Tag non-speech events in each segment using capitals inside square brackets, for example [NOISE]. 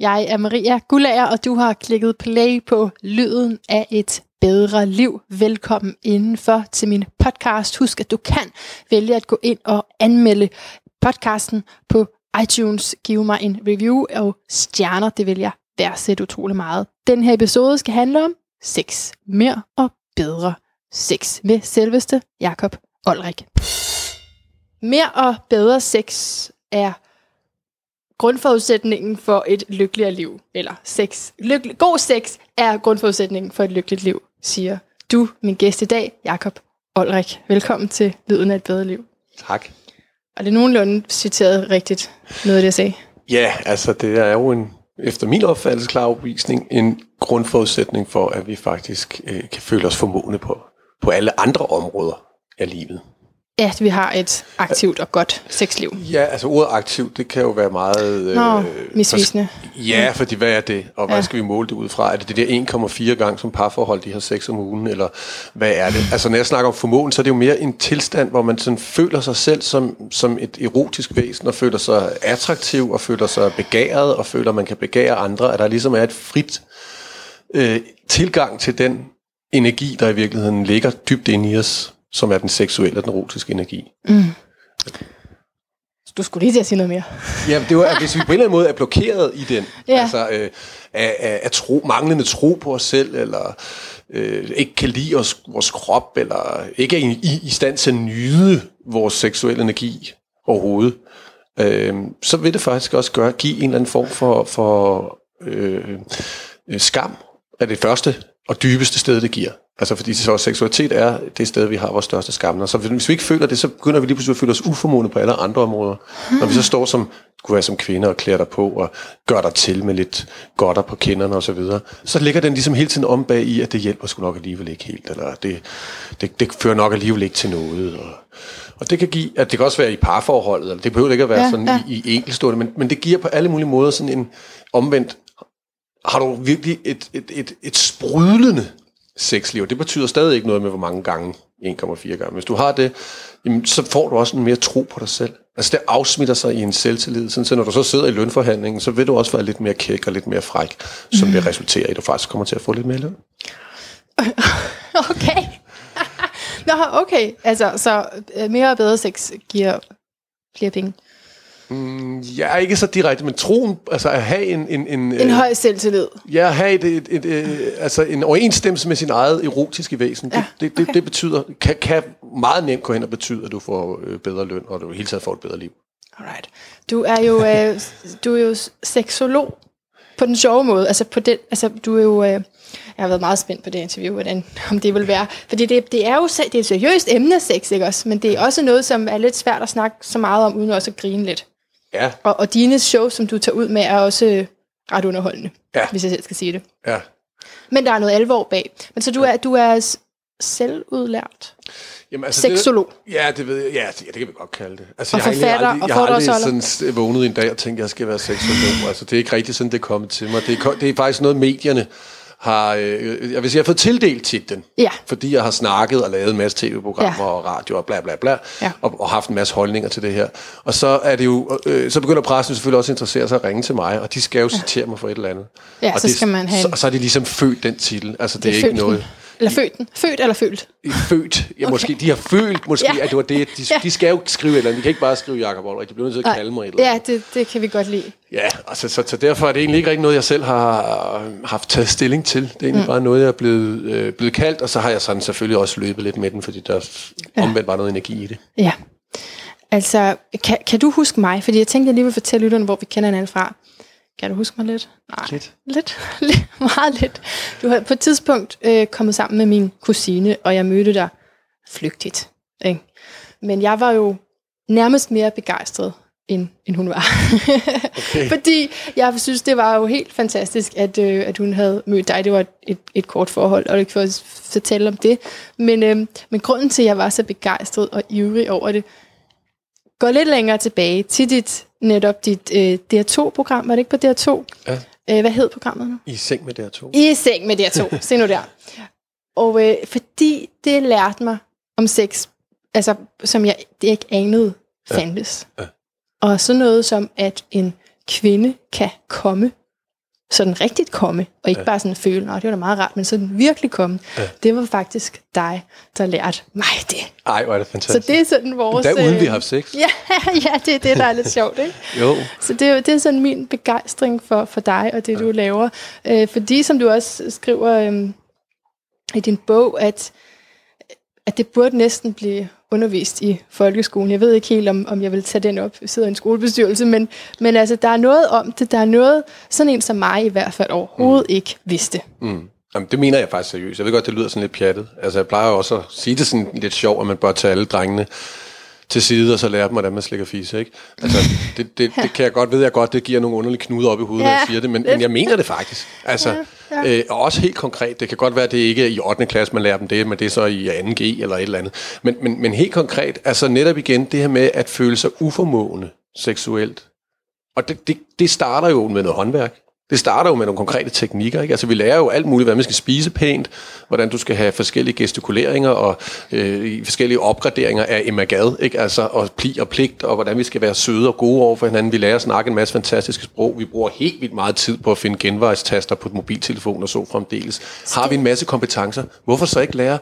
Jeg er Maria Gullager, og du har klikket play på Lyden af et bedre liv. Velkommen indenfor til min podcast. Husk, at du kan vælge at gå ind og anmelde podcasten på iTunes. Giv mig en review og stjerner, det vil jeg værdsætte utrolig meget. Den her episode skal handle om sex. Mere og bedre sex med selveste Jakob Olrik. Mere og bedre sex er grundforudsætningen for et lykkeligere liv. Eller sex. Lykkelig, god sex er grundforudsætningen for et lykkeligt liv, siger du, min gæst i dag, Jakob Olrik. Velkommen til Lyden af et bedre liv. Tak. Og det er nogenlunde citeret rigtigt, noget af det, jeg sagde. Ja, altså det er jo en, efter min opfattelse klar overbevisning, en grundforudsætning for, at vi faktisk øh, kan føle os formående på, på alle andre områder af livet. Ja, vi har et aktivt og godt sexliv. Ja, altså ordet aktiv, det kan jo være meget... Nå, misvisende. For, ja, fordi hvad er det? Og hvad Ja. skal vi måle det ud fra? Er det det der 1,4 gange som parforhold, de har sex om ugen? Eller hvad er det? Altså når jeg snakker om formåen, så er det jo mere en tilstand, hvor man sådan føler sig selv som, som et erotisk væsen, og føler sig attraktiv, og føler sig begæret, og føler, at man kan begære andre. At der ligesom er et frit øh, tilgang til den energi, der i virkeligheden ligger dybt inde i os, som er den seksuelle og den erotiske energi. Du skulle lige til at sige noget mere. Ja, det var, at hvis vi på en eller anden måde er blokeret i den, Ja. altså øh, af, af, af tro, manglende tro på os selv, eller øh, ikke kan lide os, vores krop, eller ikke er i, i, i stand til at nyde vores seksuelle energi overhovedet, øh, så vil det faktisk også gøre, give en eller anden form for, for øh, øh, skam er det første og dybeste sted, det giver. Altså fordi så seksualitet er det sted, vi har vores største skam. Og så hvis vi ikke føler det, så begynder vi lige pludselig at føle os uformående på alle andre områder. Når vi så står som, kunne være som kvinde og klæder dig på og gør dig til med lidt godter på kinderne og så videre, så ligger den ligesom hele tiden om bag i, at det hjælper sgu nok alligevel ikke helt, eller det, det, det fører nok alligevel ikke til noget. Og, og det kan give, at det kan også være i parforholdet, eller det behøver ikke at være Ja, sådan ja. i, i enkeltstående, men, men det giver på alle mulige måder sådan en omvendt har du virkelig et, et, et, et sprudlende sexliv. Det betyder stadig ikke noget med, hvor mange gange, 1,4 gange. Hvis du har det, jamen, så får du også en mere tro på dig selv. Altså det afsmitter sig i en selvtillid. Sådan, så når du så sidder i lønforhandlingen, så vil du også være lidt mere kæk og lidt mere fræk, som vil resultere i, at du faktisk kommer til at få lidt mere løn. [LAUGHS] Okay. [LAUGHS] Nå, okay. Altså, så øh, mere og bedre sex giver flere penge. Jeg er ikke så direkte, men troen, altså at have en... En, en, En høj selvtillid. Ja, at have et, et, et, et, altså en overensstemmelse med sin eget erotiske væsen, Ja, det, det, okay. det, det betyder, kan, kan meget nemt gå hen og betyde, at du får øh, bedre løn, og du hele taget får et bedre liv. Alright. Du er jo, øh, [LAUGHS] du er jo seksolog på den sjove måde. Altså, på den, altså du er jo... Øh, jeg har været meget spændt på det interview, hvordan, om det vil være. Fordi det, det er jo det er et seriøst emne, sex, ikke også? Men det er også noget, som er lidt svært at snakke så meget om, uden også at grine lidt. Ja, Og, og dine show, som du tager ud med, er også øh, ret underholdende, Ja. hvis jeg selv skal sige det. ja. Men der er noget alvor bag. Men så du er, du er selvudlært Jamen, altså, seksolog. Det, ja, det ved jeg. Ja, det, ja, det kan vi godt kalde det. Altså, Og jeg har forfatter aldrig, og jeg har aldrig sådan vågnet en dag og tænkt, at jeg skal være seksolog. Altså, det er ikke rigtigt sådan, det er kommet til mig. Det er, det er faktisk noget, medierne har... Øh, jeg vil sige, jeg har fået tildelt titlen. Ja. Fordi jeg har snakket og lavet en masse tv-programmer Ja. ja. og radio og bla bla bla. Ja. Og, og haft en masse holdninger til det her. Og så er det jo... Øh, så begynder pressen selvfølgelig også at interessere sig at ringe til mig, og de skal jo citere mig for et eller andet. Ja, og så det, skal man have så, så er de ligesom født den titel. Altså, det, det er, født ikke noget... Den. Eller født den. Født eller følt? født. Ja, okay. måske, de har følt måske, Ja. at det var det. De, Ja. de skal jo skrive et eller andet. De kan ikke bare skrive Jacob Olrik. De bliver nødt til at kalde mig et eller Ja, det, det kan vi godt lide. Ja, altså, så, så derfor er det egentlig ikke rigtig noget, jeg selv har haft taget stilling til. Det er egentlig mm. bare noget, jeg er blevet, øh, blevet kaldt, og så har jeg sådan selvfølgelig også løbet lidt med den, fordi der ja. omvendt var noget energi i det. Ja. Altså, kan, kan du huske mig? Fordi jeg tænkte, jeg lige vil fortælle lytterne, hvor vi kender hinanden fra. Kan du huske mig lidt? Nej. Lidt. Lidt. [LAUGHS] lidt. Meget lidt. Du har på et tidspunkt øh, kommet sammen med min kusine, og jeg mødte dig flygtigt. Ikke? Men jeg var jo nærmest mere begejstret, end, end hun var. [LAUGHS] Okay. Fordi jeg synes, det var jo helt fantastisk, at, øh, at hun havde mødt dig. Det var et, et, kort forhold, og ikke for at fortælle om det. Men, øh, men grunden til, at jeg var så begejstret og ivrig over det, går lidt længere tilbage til dit, netop dit øh, DR2-program. Var det ikke på DR2? Ja. Øh, hvad hed programmet nu? I seng med der to. I seng med DR2. [LAUGHS] Se nu der. Og øh, fordi det lærte mig om sex, altså som jeg det ikke anede fandtes. Ja. Og sådan noget som, at en kvinde kan komme sådan rigtigt komme, og ikke ja. bare sådan føle, at det var da meget rart, men sådan virkelig komme, ja. det var faktisk dig, der lærte mig det. Ej, hvor er det fantastisk. Så det er sådan vores... Der uden vi har haft sex. [LAUGHS] Ja, ja, det er det, der er lidt sjovt, ikke? [LAUGHS] jo. Så det, det er sådan min begejstring for, for dig og det, ja. du laver. Øh, fordi, som du også skriver øh, i din bog, at, at det burde næsten blive undervist i folkeskolen. Jeg ved ikke helt, om, om jeg vil tage den op. Jeg sidder i en skolebestyrelse, men, men altså, der er noget om det. Der er noget, sådan en som mig i hvert fald overhovedet mm. ikke vidste. Mm. Jamen, det mener jeg faktisk seriøst. Jeg ved godt, det lyder sådan lidt pjattet. Altså, jeg plejer også at sige det sådan lidt sjovt, at man bør tage alle drengene til side, og så lære dem, hvordan man slikker fisse, ikke? Altså, det, det, det kan jeg godt, ved jeg godt, det giver nogle underlige knuder op i hovedet, ja, når jeg siger det, men, men jeg mener det faktisk. Altså, ja, ja. Øh, og også helt konkret, det kan godt være, at det ikke er i 8. klasse, man lærer dem det, men det er så i 2G eller et eller andet. Men, men, men helt konkret, altså netop igen, det her med at føle sig uformående seksuelt, og det, det, det starter jo med noget håndværk. Det starter jo med nogle konkrete teknikker. Ikke? Altså, vi lærer jo alt muligt, hvordan man skal spise pænt, hvordan du skal have forskellige gestikuleringer og øh, forskellige opgraderinger af emagad, ikke? Altså, og pli og pligt, og hvordan vi skal være søde og gode over for hinanden. Vi lærer at snakke en masse fantastiske sprog. Vi bruger helt vildt meget tid på at finde genvejstaster på et mobiltelefon og så fremdeles. Har vi en masse kompetencer? Hvorfor så ikke lære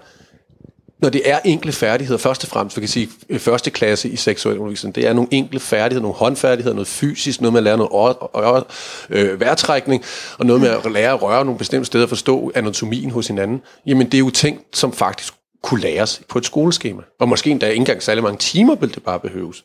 når det er enkle færdigheder, først og fremmest, vi kan sige, øh, første klasse i seksuel undervisning, det er nogle enkle færdigheder, nogle håndfærdigheder, noget fysisk, noget med at lære noget og øh, vejrtrækning, og noget med at lære at røre nogle bestemte steder, forstå anatomien hos hinanden. Jamen, det er jo ting, som faktisk kunne læres på et skoleskema. Og måske endda ikke engang særlig mange timer ville det bare behøves.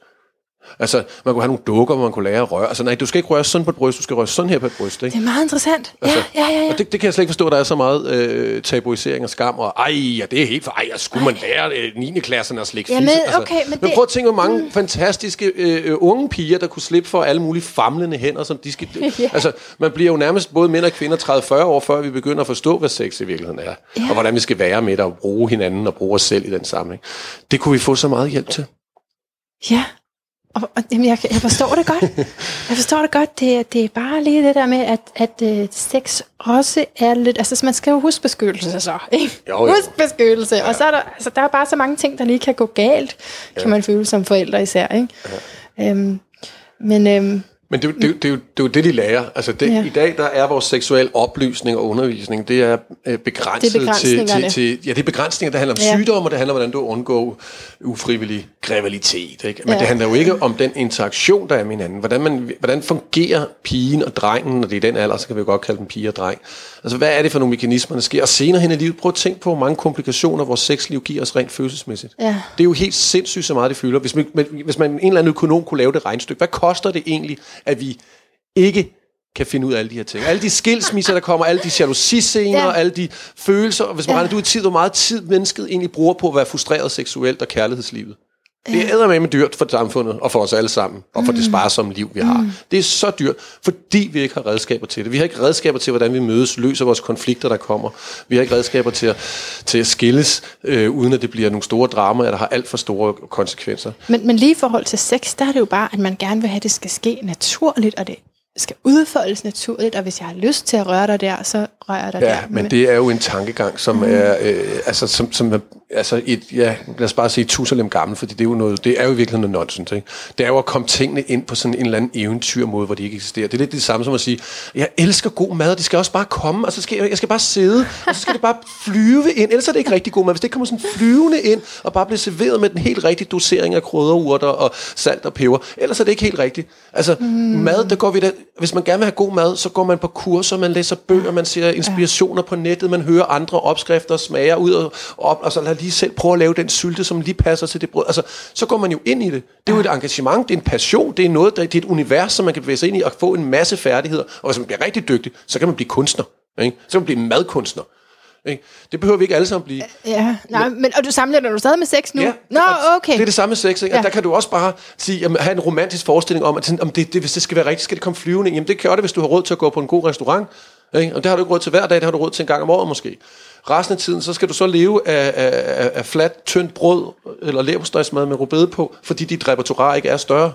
Altså, man kunne have nogle dukker, hvor man kunne lære at røre. Altså, nej, du skal ikke røre sådan på et bryst, du skal røre sådan her på et bryst. Ikke? Det er meget interessant. Altså, ja, ja, ja, ja. Og det, det kan jeg slet ikke forstå, at der er så meget øh, tabuisering og skam, og ej, ja, det er helt for, ej, skulle man lære øh, 9. klasserne at slikke ja, men, altså, okay, men, men prøv at tænke, hvor mange mm. fantastiske øh, unge piger, der kunne slippe for alle mulige famlende hænder, som de skal... [LAUGHS] ja. Altså, man bliver jo nærmest både mænd og kvinder 30-40 år, før vi begynder at forstå, hvad sex i virkeligheden er, ja. og hvordan vi skal være med det, og bruge hinanden og bruge os selv i den sammenhæng. Det kunne vi få så meget hjælp til. Ja, og, og jamen, jeg, jeg forstår det godt. Jeg forstår det godt. Det, det er bare lige det der med, at, at uh, sex også er lidt... Altså, man skal jo huske beskyttelse så, ikke? Jo, jo. Husk beskyttelse. Ja. Og så er der, altså, der er bare så mange ting, der lige kan gå galt, ja. kan man føle som forældre især, ikke? Ja. Øhm, men... Øhm, men det, det, det, det, det, det er jo det, de lærer. Altså det, ja. I dag der er vores seksuel oplysning og undervisning, det er øh, begrænset det er til, til, til... Ja, det er begrænsninger, der handler om ja. sygdomme, og det handler om, hvordan du undgår ufrivillig graviditet. Ikke? Men ja. det handler jo ikke om den interaktion, der er med hinanden. Hvordan, man, hvordan fungerer pigen og drengen, når det er den alder, så kan vi jo godt kalde dem pige og dreng. Altså hvad er det for nogle mekanismer, der sker? Og senere hen i livet, prøv at tænke på, hvor mange komplikationer vores sexliv giver os rent følelsesmæssigt. Ja. Det er jo helt sindssygt så meget, det fylder. Hvis man, hvis man en eller anden økonom kunne lave det regnstykke, hvad koster det egentlig, at vi ikke kan finde ud af alle de her ting. Alle de skilsmisser, der kommer, alle de jalousi-scener, ja. alle de følelser, og hvis man ja. regner ud tid, hvor meget tid mennesket egentlig bruger på at være frustreret seksuelt og kærlighedslivet. Det er med dyrt for samfundet og for os alle sammen, og for mm. det sparsomme liv, vi har. Mm. Det er så dyrt, fordi vi ikke har redskaber til det. Vi har ikke redskaber til, hvordan vi mødes, løser vores konflikter, der kommer. Vi har ikke redskaber til at, til at skilles, øh, uden at det bliver nogle store dramaer, der har alt for store konsekvenser. Men, men lige i forhold til sex, der er det jo bare, at man gerne vil have, at det skal ske naturligt, og det skal udfoldes naturligt, og hvis jeg har lyst til at røre dig der, så rører jeg dig ja, der. men det er jo en tankegang, som mm. er, øh, altså, som, som er, altså et, ja, lad os bare sige tusalem gammel, fordi det er jo noget, det er jo virkelig noget nonsens, ikke? Det er jo at komme tingene ind på sådan en eller anden eventyrmåde, hvor de ikke eksisterer. Det er lidt det samme som at sige, jeg elsker god mad, og det skal også bare komme, og så skal jeg, jeg skal bare sidde, og så skal det bare flyve ind, ellers er det ikke rigtig god mad. Hvis det kommer sådan flyvende ind, og bare bliver serveret med den helt rigtige dosering af krydderurter og salt og peber, ellers er det ikke helt rigtigt. Altså, mm. mad, der går vi da, hvis man gerne vil have god mad, så går man på kurser, man læser bøger, man ser inspirationer på nettet, man hører andre opskrifter, smager ud og op, og så lad lige selv prøve at lave den sylte, som lige passer til det brød. Altså, så går man jo ind i det. Det er jo et engagement, det er en passion, det er noget, det er et univers, som man kan bevæge sig ind i og få en masse færdigheder. Og hvis man bliver rigtig dygtig, så kan man blive kunstner. Ikke? Så kan man blive madkunstner. Ikke? Det behøver vi ikke alle sammen blive. Ja, nej, men, og du sammenligner du stadig med sex nu? Ja, Nå, okay. Det er det samme med sex. Ikke? Ja. Der kan du også bare sige, jamen, have en romantisk forestilling om, at sådan, om det, det, hvis det skal være rigtigt, skal det komme flyvende. Jamen det gør det, hvis du har råd til at gå på en god restaurant. Ikke? Og det har du ikke råd til hver dag, det har du råd til en gang om året måske. Resten af tiden, så skal du så leve af, af, af fladt, tyndt brød, eller leverpostejsmad med rubede på, fordi dit repertoire ikke er større.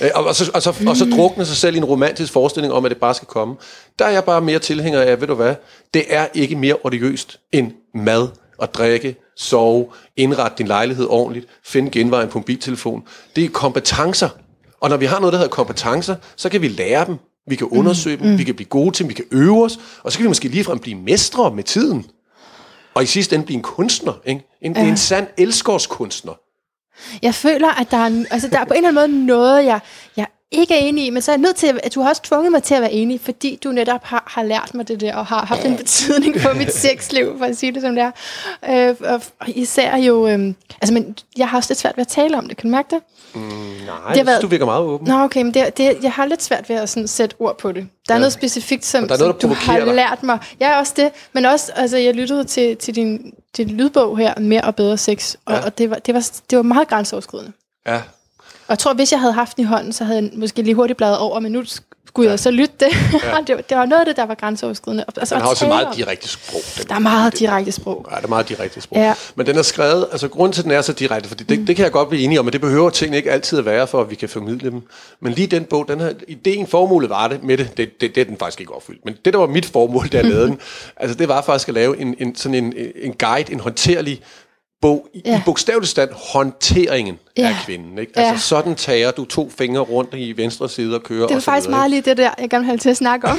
Øh, og, og, så, og, så, og så drukne sig selv i en romantisk forestilling om, at det bare skal komme. Der er jeg bare mere tilhænger af, ved du hvad, det er ikke mere odiøst end mad og drikke, sove, indrette din lejlighed ordentligt, finde genvejen på en biltelefon. Det er kompetencer. Og når vi har noget, der hedder kompetencer, så kan vi lære dem. Vi kan undersøge mm. dem, vi kan blive gode til dem, vi kan øve os, og så kan vi måske ligefrem blive mestre med tiden. Og i sidste ende blive en kunstner. Ikke? En, ja. en sand elskovskunstner. Jeg føler, at der er, altså, der er på en eller anden måde noget, jeg, jeg ikke er enig i, men så er jeg nødt til, at du har også tvunget mig til at være enig, fordi du netop har, har lært mig det der, og har haft en betydning for mit [LAUGHS] sexliv, for at sige det som det er. Øh, og, og især jo, øh, altså men jeg har også lidt svært ved at tale om det, kan du mærke det? Mm, nej, det været, du virker meget åben. Nå, okay, men det, det, jeg har lidt svært ved at sådan, sætte ord på det. Der er ja. noget specifikt, som, der er noget, som du har dig. lært mig. Jeg er også det, men også, altså jeg lyttede til, til din, din lydbog her, Mere og Bedre Sex, og, ja. og det, var, det, var, det var meget grænseoverskridende. Ja, og jeg tror, hvis jeg havde haft den i hånden, så havde jeg måske lige hurtigt bladet over, men nu skulle ja. jeg så lytte det. Ja. [LAUGHS] det, var, det var noget af det, der var grænseoverskridende. Altså, den har også et meget direkte sprog. Den, der er meget direkte sprog. Ja, det er meget direkte sprog. Ja. Men den er skrevet, altså grunden til, at den er så direkte, fordi det, mm. det kan jeg godt blive enig om, men det behøver tingene ikke altid at være, for at vi kan formidle dem. Men lige den bog, den her, ideen, formålet var det med det, det, det, det er den faktisk ikke opfyldt. Men det, der var mit formål, da jeg lavede [LAUGHS] den, altså det var faktisk at lave en, en, sådan en, en guide, en håndterlig bog, i, ja. i bogstaveligt stand, håndteringen ja. af kvinden. Ikke? Altså ja. sådan tager du to fingre rundt i venstre side og kører. Det er faktisk videre, meget lige det der, jeg gerne vil til at snakke om.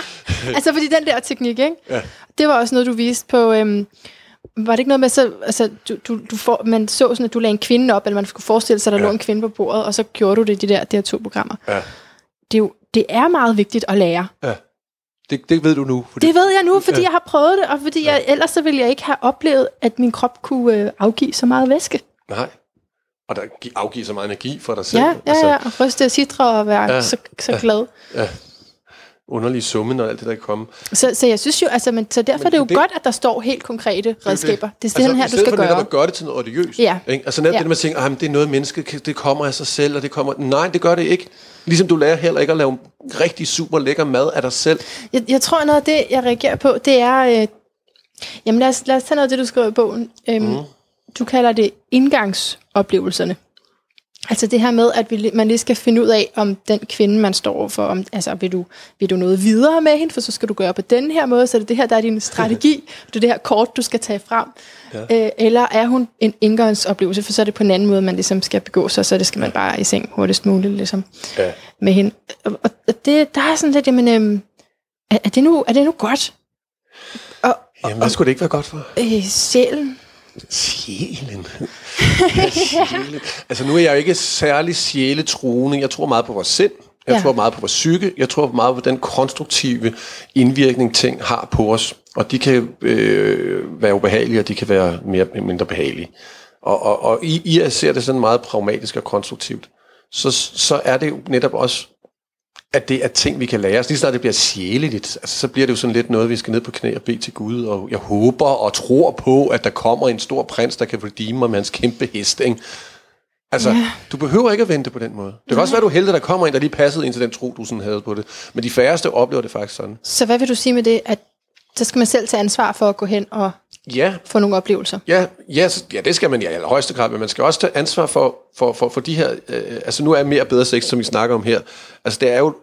[LAUGHS] altså fordi den der teknik, ikke? Ja. det var også noget, du viste på... Øhm, var det ikke noget med, så, altså, du, du, du får, man så sådan, at du lagde en kvinde op, eller man skulle forestille sig, at der ja. lå en kvinde på bordet, og så gjorde du det i de der, de her to programmer. Ja. Det, er jo, det er meget vigtigt at lære. Ja. Det, det ved du nu. Fordi, det ved jeg nu, fordi ja. jeg har prøvet det, og fordi jeg, ellers så ville jeg ikke have oplevet, at min krop kunne øh, afgive så meget væske. Nej. Og der afgive så meget energi for dig selv. Ja, ja, altså, ja. og ryste og sidre og være ja, så, så ja, glad. Ja. Underlige summen og alt det, der kan komme. Så, så jeg synes jo, altså, men, så derfor men er det jo det, godt, at der står helt konkrete redskaber. Det, det er altså, her, du skal gøre. I gøre det til noget odiøst. Ja. Ikke? Altså netop ja. det, man tænker, at det er noget menneske, det kommer af sig selv, og det kommer... Nej, det gør det ikke. Ligesom du lærer heller ikke at lave rigtig super lækker mad af dig selv. Jeg, jeg tror, noget af det, jeg reagerer på, det er... Øh, jamen lad os, lad os tage noget af det, du skriver i bogen. Øhm, mm. Du kalder det indgangsoplevelserne. Altså det her med, at vi, man lige skal finde ud af, om den kvinde, man står for, om, altså vil du, vil du noget videre med hende, for så skal du gøre på den her måde, så er det det her, der er din strategi, [LAUGHS] det er det her kort, du skal tage frem. Ja. Øh, eller er hun en indgangsoplevelse, for så er det på en anden måde, man ligesom skal begå sig, så det skal man bare i seng hurtigst muligt ligesom, ja. med hende. Og, og det, der er sådan lidt, jamen, øhm, er, er, det nu, er det nu godt? Og, jamen, hvad skulle det ikke være godt for? Øh, sjælen. Sjælen. ja, sjælen. Altså nu er jeg jo ikke særlig sjæletroende. Jeg tror meget på vores sind. Jeg ja. tror meget på vores psyke. Jeg tror meget på den konstruktive indvirkning, ting har på os. Og de kan øh, være ubehagelige, og de kan være mere mindre behagelige. Og, og, og I, I ser det sådan meget pragmatisk og konstruktivt. Så, så er det jo netop også at det er ting, vi kan lære os. Lige snart det bliver sjæleligt, altså, så bliver det jo sådan lidt noget, vi skal ned på knæ og bede til Gud. Og jeg håber og tror på, at der kommer en stor prins, der kan redeem mig med hans kæmpe hest. Ikke? Altså, ja. du behøver ikke at vente på den måde. Det kan ja. også være, du er heldig, der kommer en, der lige passede ind til den tro, du sådan havde på det. Men de færreste oplever det faktisk sådan. Så hvad vil du sige med det, at så skal man selv tage ansvar for at gå hen og ja. få nogle oplevelser? Ja, ja, ja, det skal man i allerhøjeste grad, men man skal også tage ansvar for, for, for, for de her... Øh, altså nu er mere bedre sex, som vi snakker om her. Altså det er jo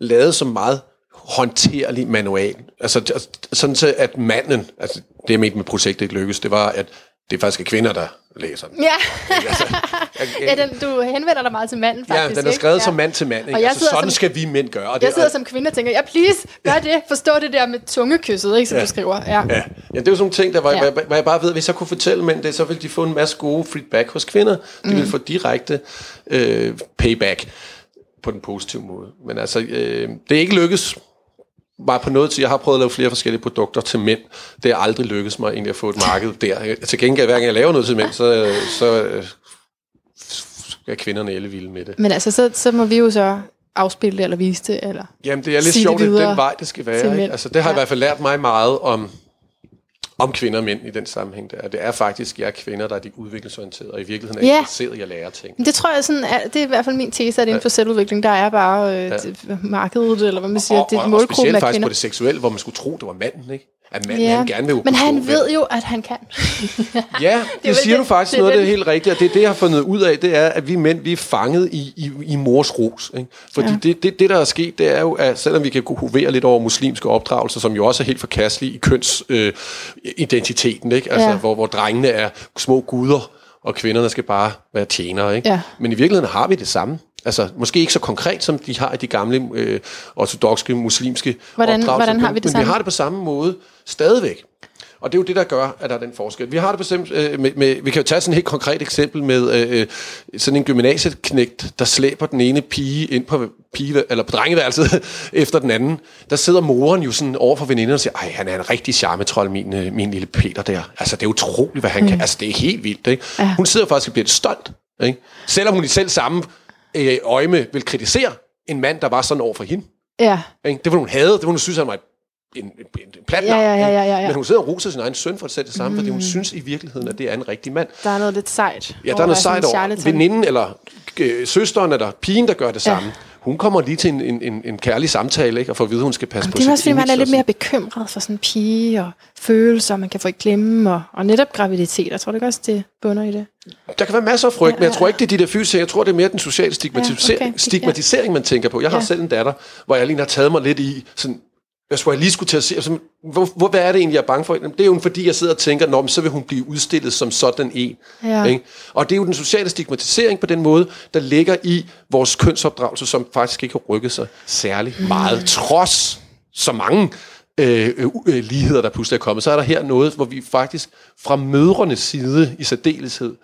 lavet som meget håndterlig manual. Altså sådan så, at manden, altså det jeg mente med projektet ikke lykkes, det var, at det er faktisk er kvinder, der læser den. Ja, altså, jeg, ja den, du henvender dig meget til manden faktisk. Ja, den er skrevet ikke? som mand til mand. Ikke? Og jeg altså, sådan som, skal vi mænd gøre. Det, jeg sidder som kvinde og tænker, ja please, gør det. Forstå det der med tungekysset, ikke, som ja. du skriver. Ja. Ja. ja, det er jo sådan nogle ting, der var, ja. hvor jeg bare ved, hvis jeg kunne fortælle mænd det, så ville de få en masse gode feedback hos kvinder. De mm. ville få direkte øh, payback på den positive måde. Men altså, øh, det er ikke lykkes bare på noget til, jeg har prøvet at lave flere forskellige produkter til mænd. Det er aldrig lykkedes mig egentlig at få et marked der. Til gengæld, hver gang jeg laver noget til mænd, så, så øh, er kvinderne alle vilde med det. Men altså, så, så må vi jo så afspille det, eller vise det, eller Jamen, det er lidt sjovt, det den vej, det skal være. Ikke? Altså, det har ja. i hvert fald lært mig meget om, om kvinder og mænd i den sammenhæng. Der. Det er faktisk jer kvinder, der er de udviklingsorienterede, og i virkeligheden er ja. interesseret i at lære ting. Det tror jeg sådan, er, det er i hvert fald min tese, at inden for selvudvikling, der er bare øh, ja. markedet, eller hvad man siger, og, det er målgruppen af kvinder. Og specielt faktisk på det seksuelle, hvor man skulle tro, det var manden, ikke? At manden ja. han gerne vil Men han ved jo, at han kan. [LAUGHS] ja, [LAUGHS] det, det siger det, du faktisk det, noget af det helt rigtigt, og det, det jeg har fundet ud af, det er, at vi mænd, vi er fanget i, i, i mors ros. Ikke? Fordi ja. det, det, det, der er sket, det er jo, at selvom vi kan hovere lidt over muslimske opdragelser, som jo også er helt forkastelige i kønsidentiteten, øh, ikke? Altså, ja. hvor, hvor drengene er små guder, og kvinderne skal bare være tjenere. Ikke? Ja. Men i virkeligheden har vi det samme. Altså, måske ikke så konkret, som de har i de gamle øh, ortodoxe muslimske Hvordan- opdragelser, hvordan har vi men, det men samme? vi har det på samme måde stadigvæk. Og det er jo det, der gør, at der er den forskel. Vi har det bestemt øh, med, med, vi kan jo tage sådan et helt konkret eksempel med øh, sådan en gymnasieknægt, der slæber den ene pige ind på pige, eller på drengeværelset [LAUGHS] efter den anden. Der sidder moren jo sådan over for veninden og siger, ej, han er en rigtig charmetrol, min, øh, min lille Peter der. Altså, det er utroligt, hvad han mm. kan. Altså, det er helt vildt, ikke? Ja. Hun sidder faktisk og bliver lidt stolt, ikke? Selvom hun i selv samme øh, øjme vil kritisere en mand, der var sådan over for hende. Ja. Ikke? Det var hun havde, det var hun synes, han var en, en, en, en plat Ja, ja, ja, ja, ja, ja. Men hun sidder og roser sin egen søn for at sætte det samme, mm. fordi hun synes i virkeligheden, at det er en rigtig mand. Der er noget lidt sejt. Ja, der er noget sejt over. Veninden eller øh, søsteren eller pigen, der gør det samme. Hun kommer lige til en, en, en, en kærlig samtale, ikke? og får at vide, at hun skal passe på Det er også, fordi man er lidt mere bekymret for sådan en pige, og følelser, man kan få i glemme, og, og netop graviditet. Jeg tror det også, det bunder i det. Der kan være masser af frygt, Ja, men jeg ja, tror ikke, det er de der fysiske. Jeg tror, det er mere den sociale stigmatisering, Ja, okay. stigmatisering man tænker på. Jeg har Ja. selv en datter, hvor jeg lige har taget mig lidt i, sådan, jeg skulle jeg lige skulle til at se, altså, hvor, hvor, hvad er det egentlig, jeg er bange for? Jamen, Det er jo fordi, jeg sidder og tænker, Nå, men så vil hun blive udstillet som sådan en. Ja. Ikke? Og det er jo den sociale stigmatisering på den måde, der ligger i vores kønsopdragelse, som faktisk ikke har rykket sig særlig meget, trods så mange øh, øh, øh, ligheder, der pludselig er kommet. Så er der her noget, hvor vi faktisk fra mødrenes side i særdeleshed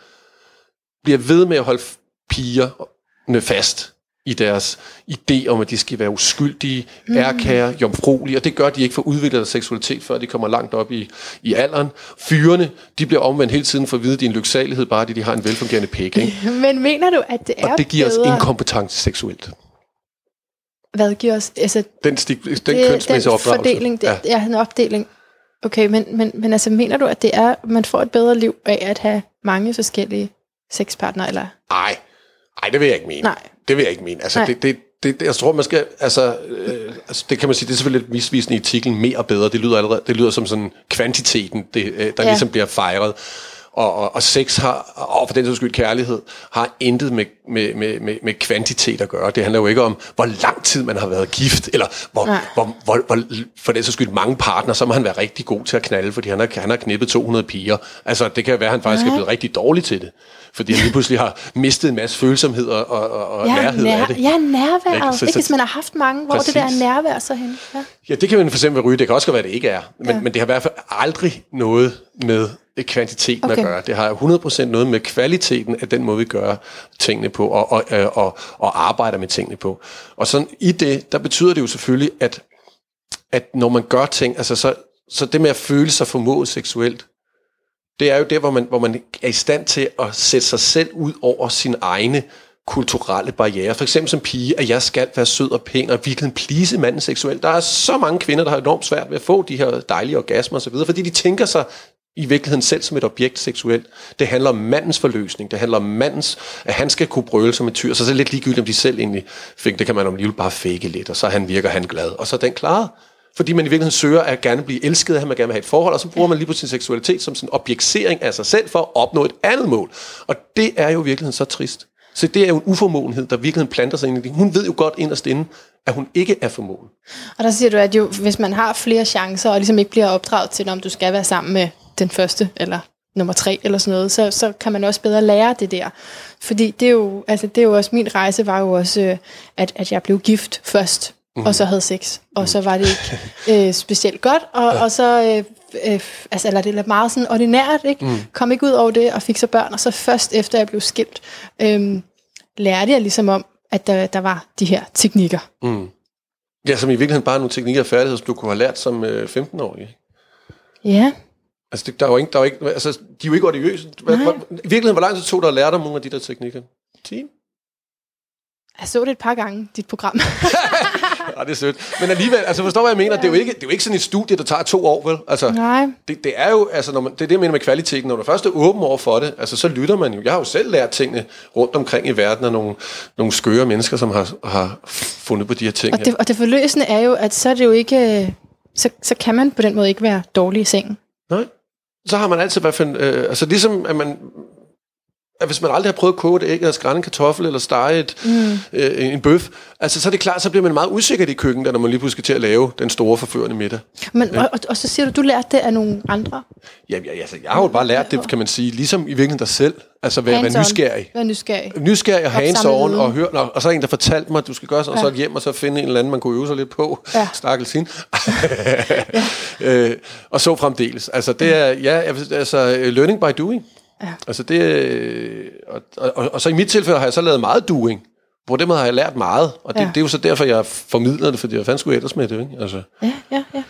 bliver ved med at holde pigerne fast i deres idé om, at de skal være uskyldige, mm. ærkære, jomfruelige, og det gør de ikke for at udvikle deres seksualitet, før de kommer langt op i, i alderen. Fyrene, de bliver omvendt hele tiden for at vide, at de er en lyksalighed, bare fordi de har en velfungerende pæk. Ikke? [LAUGHS] Men mener du, at det er Og det giver os bedre? inkompetence seksuelt. Hvad giver os? Altså, Den, stig, den det, kønsmæssige den opdragelse. fordeling, det, ja. ja, en opdeling. Okay, men, men, men altså, mener du, at det er, man får et bedre liv af at have mange forskellige sexpartnere, eller? Nej, nej, det vil jeg ikke mene. Nej. Det vil jeg ikke mene. Altså, Nej. det, det, det, det, jeg tror, man skal, altså, øh, altså, det kan man sige, det er selvfølgelig lidt misvisende i artiklen, mere og bedre, det lyder allerede, det lyder som sådan kvantiteten, det, øh, der ja. ligesom bliver fejret. Og, og, og sex har, og for den sags skyld kærlighed, har intet med, med, med, med, med kvantitet at gøre. Det handler jo ikke om, hvor lang tid man har været gift, eller hvor, Nej. hvor, hvor, hvor for den sags skyld mange partner, så må han være rigtig god til at knalde, fordi han har, han har knippet 200 piger. Altså, det kan være, at han faktisk Ja. er blevet rigtig dårlig til det. Fordi han lige pludselig har mistet en masse følsomhed og, og, og Ja, nærhed nær, af det. ja, nærværet. Ikke? Så- Ikke, hvis man har haft mange, hvor det der er Præcis. nærvær så hen. Ja. Ja, det kan man for eksempel ryge. Det kan også godt være, at det ikke er. Men, ja. men det har i hvert fald aldrig noget med kvantiteten Okay. at gøre. Det har 100% noget med kvaliteten af den måde, vi gør tingene på, og, og, og, og, og arbejder med tingene på. Og sådan i det, der betyder det jo selvfølgelig, at, at når man gør ting, altså så, så det med at føle sig formået seksuelt, det er jo der, hvor man, hvor man er i stand til at sætte sig selv ud over sine egne kulturelle barriere. For eksempel som pige, at jeg skal være sød og pæn og virkelig please manden seksuelt. Der er så mange kvinder, der har enormt svært ved at få de her dejlige orgasmer osv., fordi de tænker sig i virkeligheden selv som et objekt seksuelt. Det handler om mandens forløsning. Det handler om mandens, at han skal kunne brøle som et tyr. Så er det lidt ligegyldigt, om de selv egentlig fik. Det kan man om alligevel bare fake lidt, og så han virker han glad. Og så er den klaret. Fordi man i virkeligheden søger at gerne blive elsket, at man gerne vil have et forhold, og så bruger man lige på sin seksualitet som sådan en objektsering af sig selv for at opnå et andet mål. Og det er jo i virkeligheden så trist. Så det er jo en uformåenhed, der virkelig planter sig ind i det. Hun ved jo godt inderst inde, at hun ikke er formåen. Og der siger du, at jo, hvis man har flere chancer, og ligesom ikke bliver opdraget til, om du skal være sammen med den første, eller nummer tre, eller sådan noget, så, så kan man også bedre lære det der. Fordi det er jo, altså det er jo også, min rejse var jo også, øh, at, at jeg blev gift først, mm. og så havde sex, og så var det ikke [LAUGHS] øh, specielt godt, og, og så, øh, øh, altså, eller det er meget sådan ordinært, ikke? Mm. kom ikke ud over det, og fik så børn, og så først efter jeg blev skilt, øh, lærte jeg ligesom om, at der, der var de her teknikker. Mm. Ja, som i virkeligheden bare nogle teknikker og færdigheder, som du kunne have lært som øh, 15-årig. Ja, Altså, det, der er jo ikke, der er jo ikke, altså, de er jo ikke Nej. hvor, I virkeligheden, hvor lang tid tog dig at lære dig nogle af de der teknikker? 10? jeg så det et par gange, dit program. [LAUGHS] Ja, det er sødt. Men alligevel, altså forstår hvad jeg mener? Det er, jo ikke, det er jo ikke sådan et studie, der tager to år, vel? Altså, Nej. det, det er jo, altså, når man, det er det, jeg mener med kvaliteten. Når du først er åben over for det, altså, så lytter man jo. Jeg har jo selv lært tingene rundt omkring i verden af nogle, nogle skøre mennesker, som har, har fundet på de her ting. Og det, og det forløsende er jo, at så er det jo ikke, så, så kan man på den måde ikke være dårlig i sengen. Nej. Så har man altid i hvert fald, øh, altså ligesom at man, at hvis man aldrig har prøvet at koge et æg, eller skrælle en kartoffel, eller stege et, mm. øh, en bøf, altså så er det klart, så bliver man meget usikker i køkken, når man lige pludselig skal til at lave den store forførende middag. Men, og, og, og så siger du, du lærte det af nogle andre? Ja, ja, altså, jeg har jo bare lært det, kan man sige, ligesom i virkeligheden dig selv. Altså være, være nysgerrig. Være nysgerrig. Nysgerrig og hands on, og, høre, og, og så en, der fortalte mig, at du skal gøre sådan, ja. og så hjem og så finde en eller anden, man kunne øve sig lidt på. Ja. Stakkels hende. [LAUGHS] ja. øh, og så fremdeles. Altså, det er, ja, altså, learning by doing. Ja. Altså det, og, og, og, så i mit tilfælde har jeg så lavet meget doing. På den måde har jeg lært meget, og det, ja. det er jo så derfor, jeg formidler det, fordi jeg fandt sgu ellers med det. Ikke? Altså. Ja, ja, ja.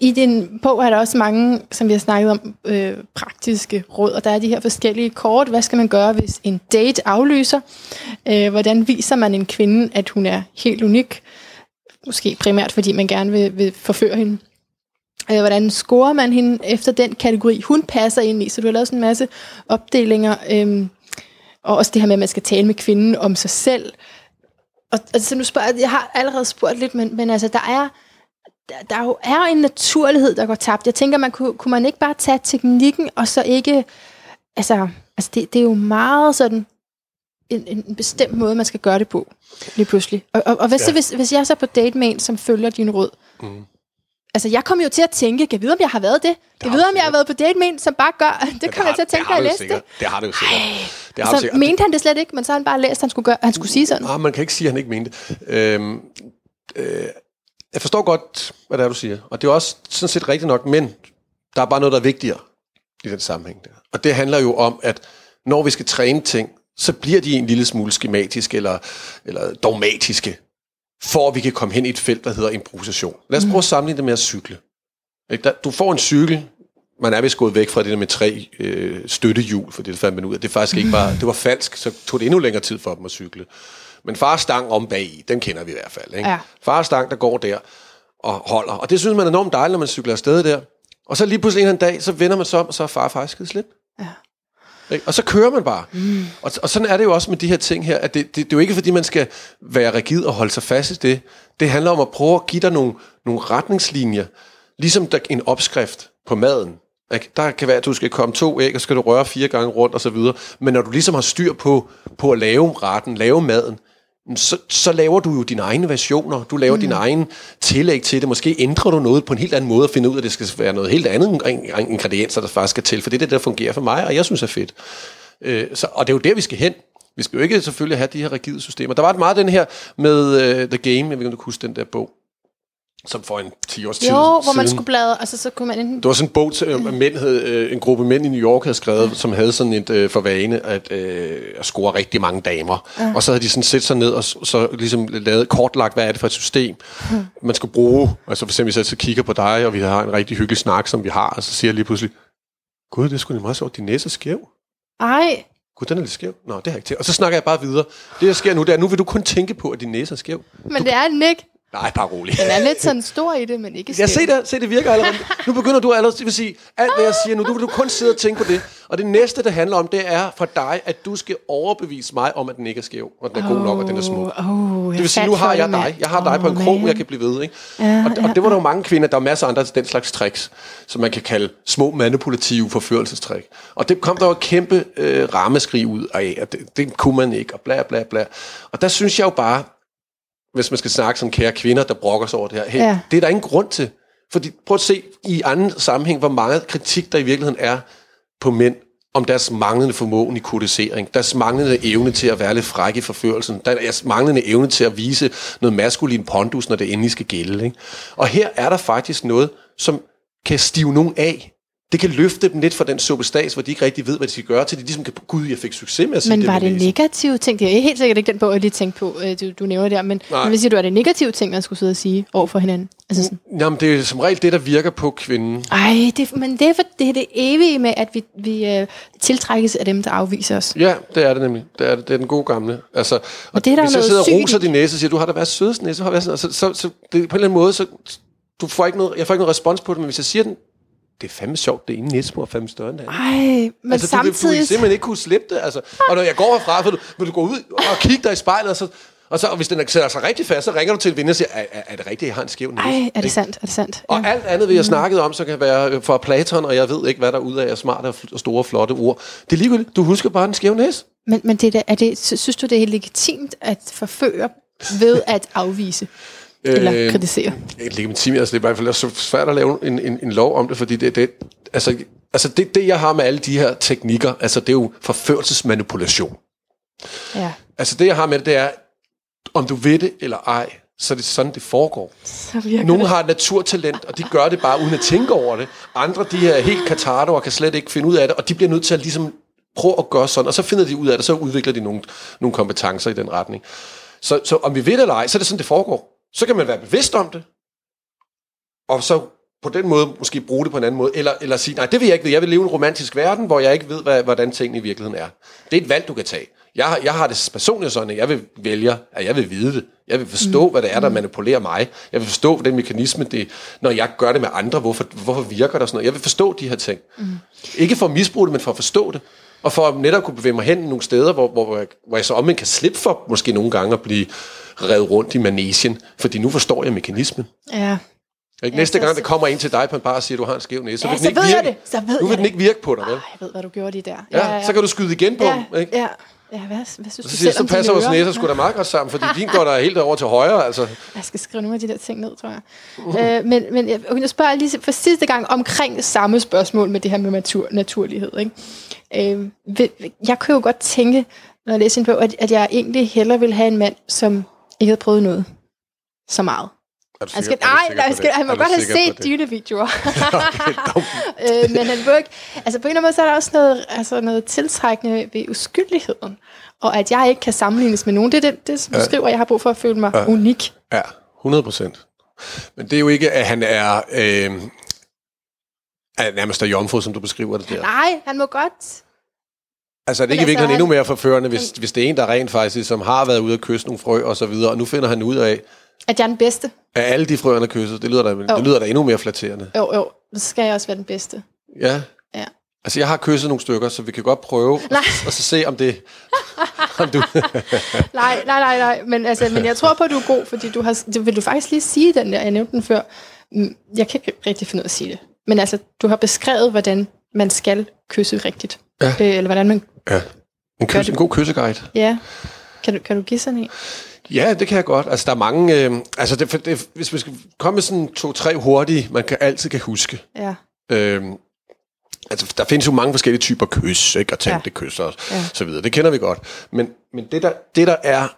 I din bog er der også mange, som vi har snakket om, øh, praktiske råd, og der er de her forskellige kort. Hvad skal man gøre, hvis en date aflyser? Øh, hvordan viser man en kvinde, at hun er helt unik? Måske primært, fordi man gerne vil, vil forføre hende. Øh, hvordan scorer man hende efter den kategori, hun passer ind i? Så du har lavet sådan en masse opdelinger. Øh, og også det her med, at man skal tale med kvinden om sig selv. Og altså, nu spørger, jeg har allerede spurgt lidt, men, men altså, der er der, der jo er en naturlighed, der går tabt. Jeg tænker, man kunne, kunne man ikke bare tage teknikken, og så ikke... Altså, altså det, det er jo meget sådan en, en bestemt måde, man skal gøre det på, lige pludselig. Og, og, og hvis, ja. hvis, hvis jeg så på date med en, som følger din råd, mm. Altså jeg kommer jo til at tænke, kan vide, om jeg har været det? Kan vide, om jeg har været på date med en, som bare gør, det ja, kommer jeg til at tænke, når jeg læste det. Det har du jo sikkert. Det har så sikkert. mente han det slet ikke, men så har han bare læst, at han skulle, gøre, han skulle sige sådan. Nej, man kan ikke sige, at han ikke mente det. Øhm, øh, jeg forstår godt, hvad det er, du siger. Og det er også sådan set rigtigt nok, men der er bare noget, der er vigtigere i den sammenhæng der. Og det handler jo om, at når vi skal træne ting, så bliver de en lille smule skematiske eller, eller dogmatiske, for at vi kan komme hen i et felt, der hedder improvisation. Lad os prøve at sammenligne det med at cykle. Du får en cykel, man er vist gået væk fra det der med tre øh, støttehjul, for det fandt man ud af. Det faktisk ikke bare, [LAUGHS] det var falsk, så tog det endnu længere tid for dem at cykle. Men fars stang om bag den kender vi i hvert fald. Ikke? Ja. Fars stang, der går der og holder. Og det synes man er enormt dejligt, når man cykler afsted der. Og så lige pludselig en dag, så vender man sig om, og så er far faktisk skidt slip. Ja. Ikke? Og så kører man bare. Mm. Og, og sådan er det jo også med de her ting her, at det, det, det er jo ikke fordi, man skal være rigid og holde sig fast i det. Det handler om at prøve at give dig nogle, nogle retningslinjer, ligesom der, en opskrift på maden. Ikke? Der kan være, at du skal komme to æg, og så skal du røre fire gange rundt og så videre. Men når du ligesom har styr på, på at lave retten, lave maden, så, så laver du jo dine egne versioner. Du laver mm. din egen tillæg til det. Måske ændrer du noget på en helt anden måde og finder ud af, at det skal være noget helt andet ingredienser, der faktisk skal til. For det er det, der fungerer for mig, og jeg synes er fedt. Øh, så, og det er jo der, vi skal hen. Vi skal jo ikke selvfølgelig have de her rigide systemer. Der var et meget den her med uh, The Game, jeg ved ikke, om du kan huske den der bog som for en 10 års tid Jo, hvor man skulle bladre, altså så kunne man enten... Det var sådan en bog, til, øh, mænd havde, øh, en gruppe mænd i New York havde skrevet, ja. som havde sådan et øh, for vane at, øh, at score rigtig mange damer. Ja. Og så havde de sådan set sig ned og så ligesom lavet kortlagt, hvad er det for et system, ja. man skulle bruge. Altså for eksempel, hvis jeg så kigger på dig, og vi har en rigtig hyggelig snak, som vi har, og så siger jeg lige pludselig, Gud, det skulle meget sjovt, din næse er skæv. Ej. Gud, den er lidt skæv. Nå, det har jeg ikke til. Og så snakker jeg bare videre. Det, der sker nu, det er, nu vil du kun tænke på, at din næse er skæv. Men du, det er den ikke. Nej, bare rolig. Den er lidt sådan stor i det, men ikke skæv. Ja, se det, se det virker allerede. Nu begynder du allerede, det vil sige, alt hvad jeg siger nu, nu vil du kun sidde og tænke på det. Og det næste, det handler om, det er for dig, at du skal overbevise mig om, at den ikke er skæv, og den er oh, god nok, og den er smuk. Oh, det vil sige, nu har jeg dig. Jeg har dig oh, på en krog, jeg kan blive ved. Ikke? Ja, og, og det var der jo mange kvinder, der er masser af andre den slags tricks, som man kan kalde små manipulative forførelsestrik. Og det kom der jo et kæmpe øh, rammeskrig ud af, at det, det kunne man ikke, og bla bla bla. Og der synes jeg jo bare, hvis man skal snakke som kære kvinder, der brokker sig over det her. Hey, ja. Det er der ingen grund til. Fordi prøv at se i anden sammenhæng, hvor meget kritik der i virkeligheden er på mænd om deres manglende formåen i kodisering, deres manglende evne til at være lidt fræk i forførelsen, deres manglende evne til at vise noget maskulin pondus, når det endelig skal gælde. Ikke? Og her er der faktisk noget, som kan stive nogen af det kan løfte dem lidt fra den substans, hvor de ikke rigtig ved, hvad de skal gøre, til de ligesom kan, gud, jeg fik succes med at sige Men var det, det negative ting? Det er helt sikkert ikke den bog, jeg lige tænkte på, øh, du, du nævner der, men, men hvad siger du, er det negative ting, man skulle sidde og sige over for hinanden? Altså sådan. Jamen, det er som regel det, der virker på kvinden. Ej, det, men det er, for, det er det evige med, at vi, vi uh, tiltrækkes af dem, der afviser os. Ja, det er det nemlig. Det er, det, det er den gode gamle. Altså, og det er der hvis jeg sidder og roser din næse og siger, du har da været sødest næse, har været sådan, så, så, så, det, på en eller anden måde, så du får ikke noget, jeg får ikke noget respons på det, men hvis jeg siger den det er fandme sjovt, det ene næsebor er fandme større end det andet. Ej, men altså, samtidig... Du vil, du vil simpelthen ikke kunne slippe det, altså. Og når jeg går herfra, så du, vil du gå ud og kigge dig i spejlet, og så, Og, så, og hvis den sætter sig rigtig fast, så ringer du til en ven og siger, er, er, er det rigtigt, jeg har en skæv næse? Ej, er det sandt? Er det sandt? Og alt andet, vi har snakket om, så kan være fra Platon, og jeg ved ikke, hvad der er ud af smarte og store, flotte ord. Det er ligegyldigt. Du husker bare en skæv næse. Men, men det er, da- er det, sy- synes du, det er legitimt at forføre ved at afvise eller Øh, kritisere? Legitimt, altså det er i hvert fald så svært at lave en, en, en lov om det, fordi det, det, altså, altså det, det, jeg har med alle de her teknikker, altså det er jo forførelsesmanipulation. Ja. Altså det, jeg har med det, det er, om du ved det eller ej, så er det sådan, det foregår. Så Nogle det. har et naturtalent, og de gør det bare uden at tænke over det. Andre, de er helt katardo og kan slet ikke finde ud af det, og de bliver nødt til at ligesom prøve at gøre sådan, og så finder de ud af det, så udvikler de nogle, nogle kompetencer i den retning. Så, så om vi ved det eller ej, så er det sådan, det foregår. Så kan man være bevidst om det, og så på den måde måske bruge det på en anden måde, eller, eller sige, nej, det vil jeg ikke vide. Jeg vil leve i en romantisk verden, hvor jeg ikke ved, hvad, hvordan tingene i virkeligheden er. Det er et valg, du kan tage. Jeg, har- jeg har det personligt sådan, at jeg vil vælge, at jeg vil vide det. Jeg vil forstå, mm. hvad det er, der manipulerer mig. Jeg vil forstå den mekanisme, det, når jeg gør det med andre, hvorfor, hvorfor virker der sådan noget. Jeg vil forstå de her ting. Mm. Ikke for at misbruge det, men for at forstå det. Og for at netop kunne bevæge mig hen nogle steder, hvor, hvor, hvor, jeg, hvor jeg så omvendt kan slippe for måske nogle gange at blive revet rundt i manesien, fordi nu forstår jeg mekanismen. Ja. Ikke? Ja, Næste så- gang, der kommer en til dig på en bar og siger, at du har en skæv næse, så Ja, vil den så ikke virke. det. Så ved nu vil den det. ikke virke på dig, vel? Ej, jeg ved, hvad du gjorde lige der. Ja, så kan du skyde igen på ja, dem, ikke? Ja, ja hvad, hvad synes Så du siger så passer vores næser sgu da meget godt sammen, fordi [LAUGHS] din går der helt over til højre, altså. Jeg skal skrive nogle af de der ting ned, tror jeg. øh, men, men jeg, jeg spørger lige for sidste gang omkring samme spørgsmål med det her med natur, naturlighed. Ikke? Øh, jeg kan jo godt tænke, når jeg læser en bog, at, at jeg egentlig hellere vil have en mand, som ikke havde prøvet noget så meget. Han skal, nej, nej, skal, han må godt have set dynevideoer. [LAUGHS] [LAUGHS] Øh, men han må ikke, altså på en eller anden måde, så er der også noget, altså noget tiltrækkende ved uskyldigheden. Og at jeg ikke kan sammenlignes med nogen. Det er det, det som du skriver, jeg har brug for at føle mig unik. Ja, 100 procent. Men det er jo ikke, at han er, øh, er nærmest er jomfru, som du beskriver det der. Nej, han må godt. Altså er det ikke altså, virkelig han- endnu mere forførende, hvis, hvis det er en, der rent faktisk som har været ude at kysse nogle frø og så videre, og nu finder han ud af, At jeg er den bedste. at alle de frø, han har kysset, det lyder da, det lyder da endnu mere flatterende. Jo, jo. Så skal jeg også være den bedste. Ja. Ja. Altså, jeg har kysset nogle stykker, så vi kan godt prøve, og, Nej. og så se, om det... om du, [LAUGHS] Nej, nej, nej, nej. Men, altså, men jeg tror på, at du er god, fordi du har... Det vil du faktisk lige sige den der, jeg nævnte den før. Mm, Jeg kan ikke rigtig finde ud af at sige det. Men altså, du har beskrevet, hvordan man skal kysse rigtigt. Ja. Øh, eller hvordan man... ja. En, kys, en god kysseguide. Ja. Kan du, kan du give sådan en? Ja, det kan jeg godt. Altså, der er mange... Øh, altså, det, det, hvis vi skal komme med sådan to-tre hurtige, man kan altid kan huske. Ja. Øh, altså, der findes jo mange forskellige typer kys, ikke? Og tante Ja. kys og Ja. så videre. Det kender vi godt. Men, men det, der, det, der er,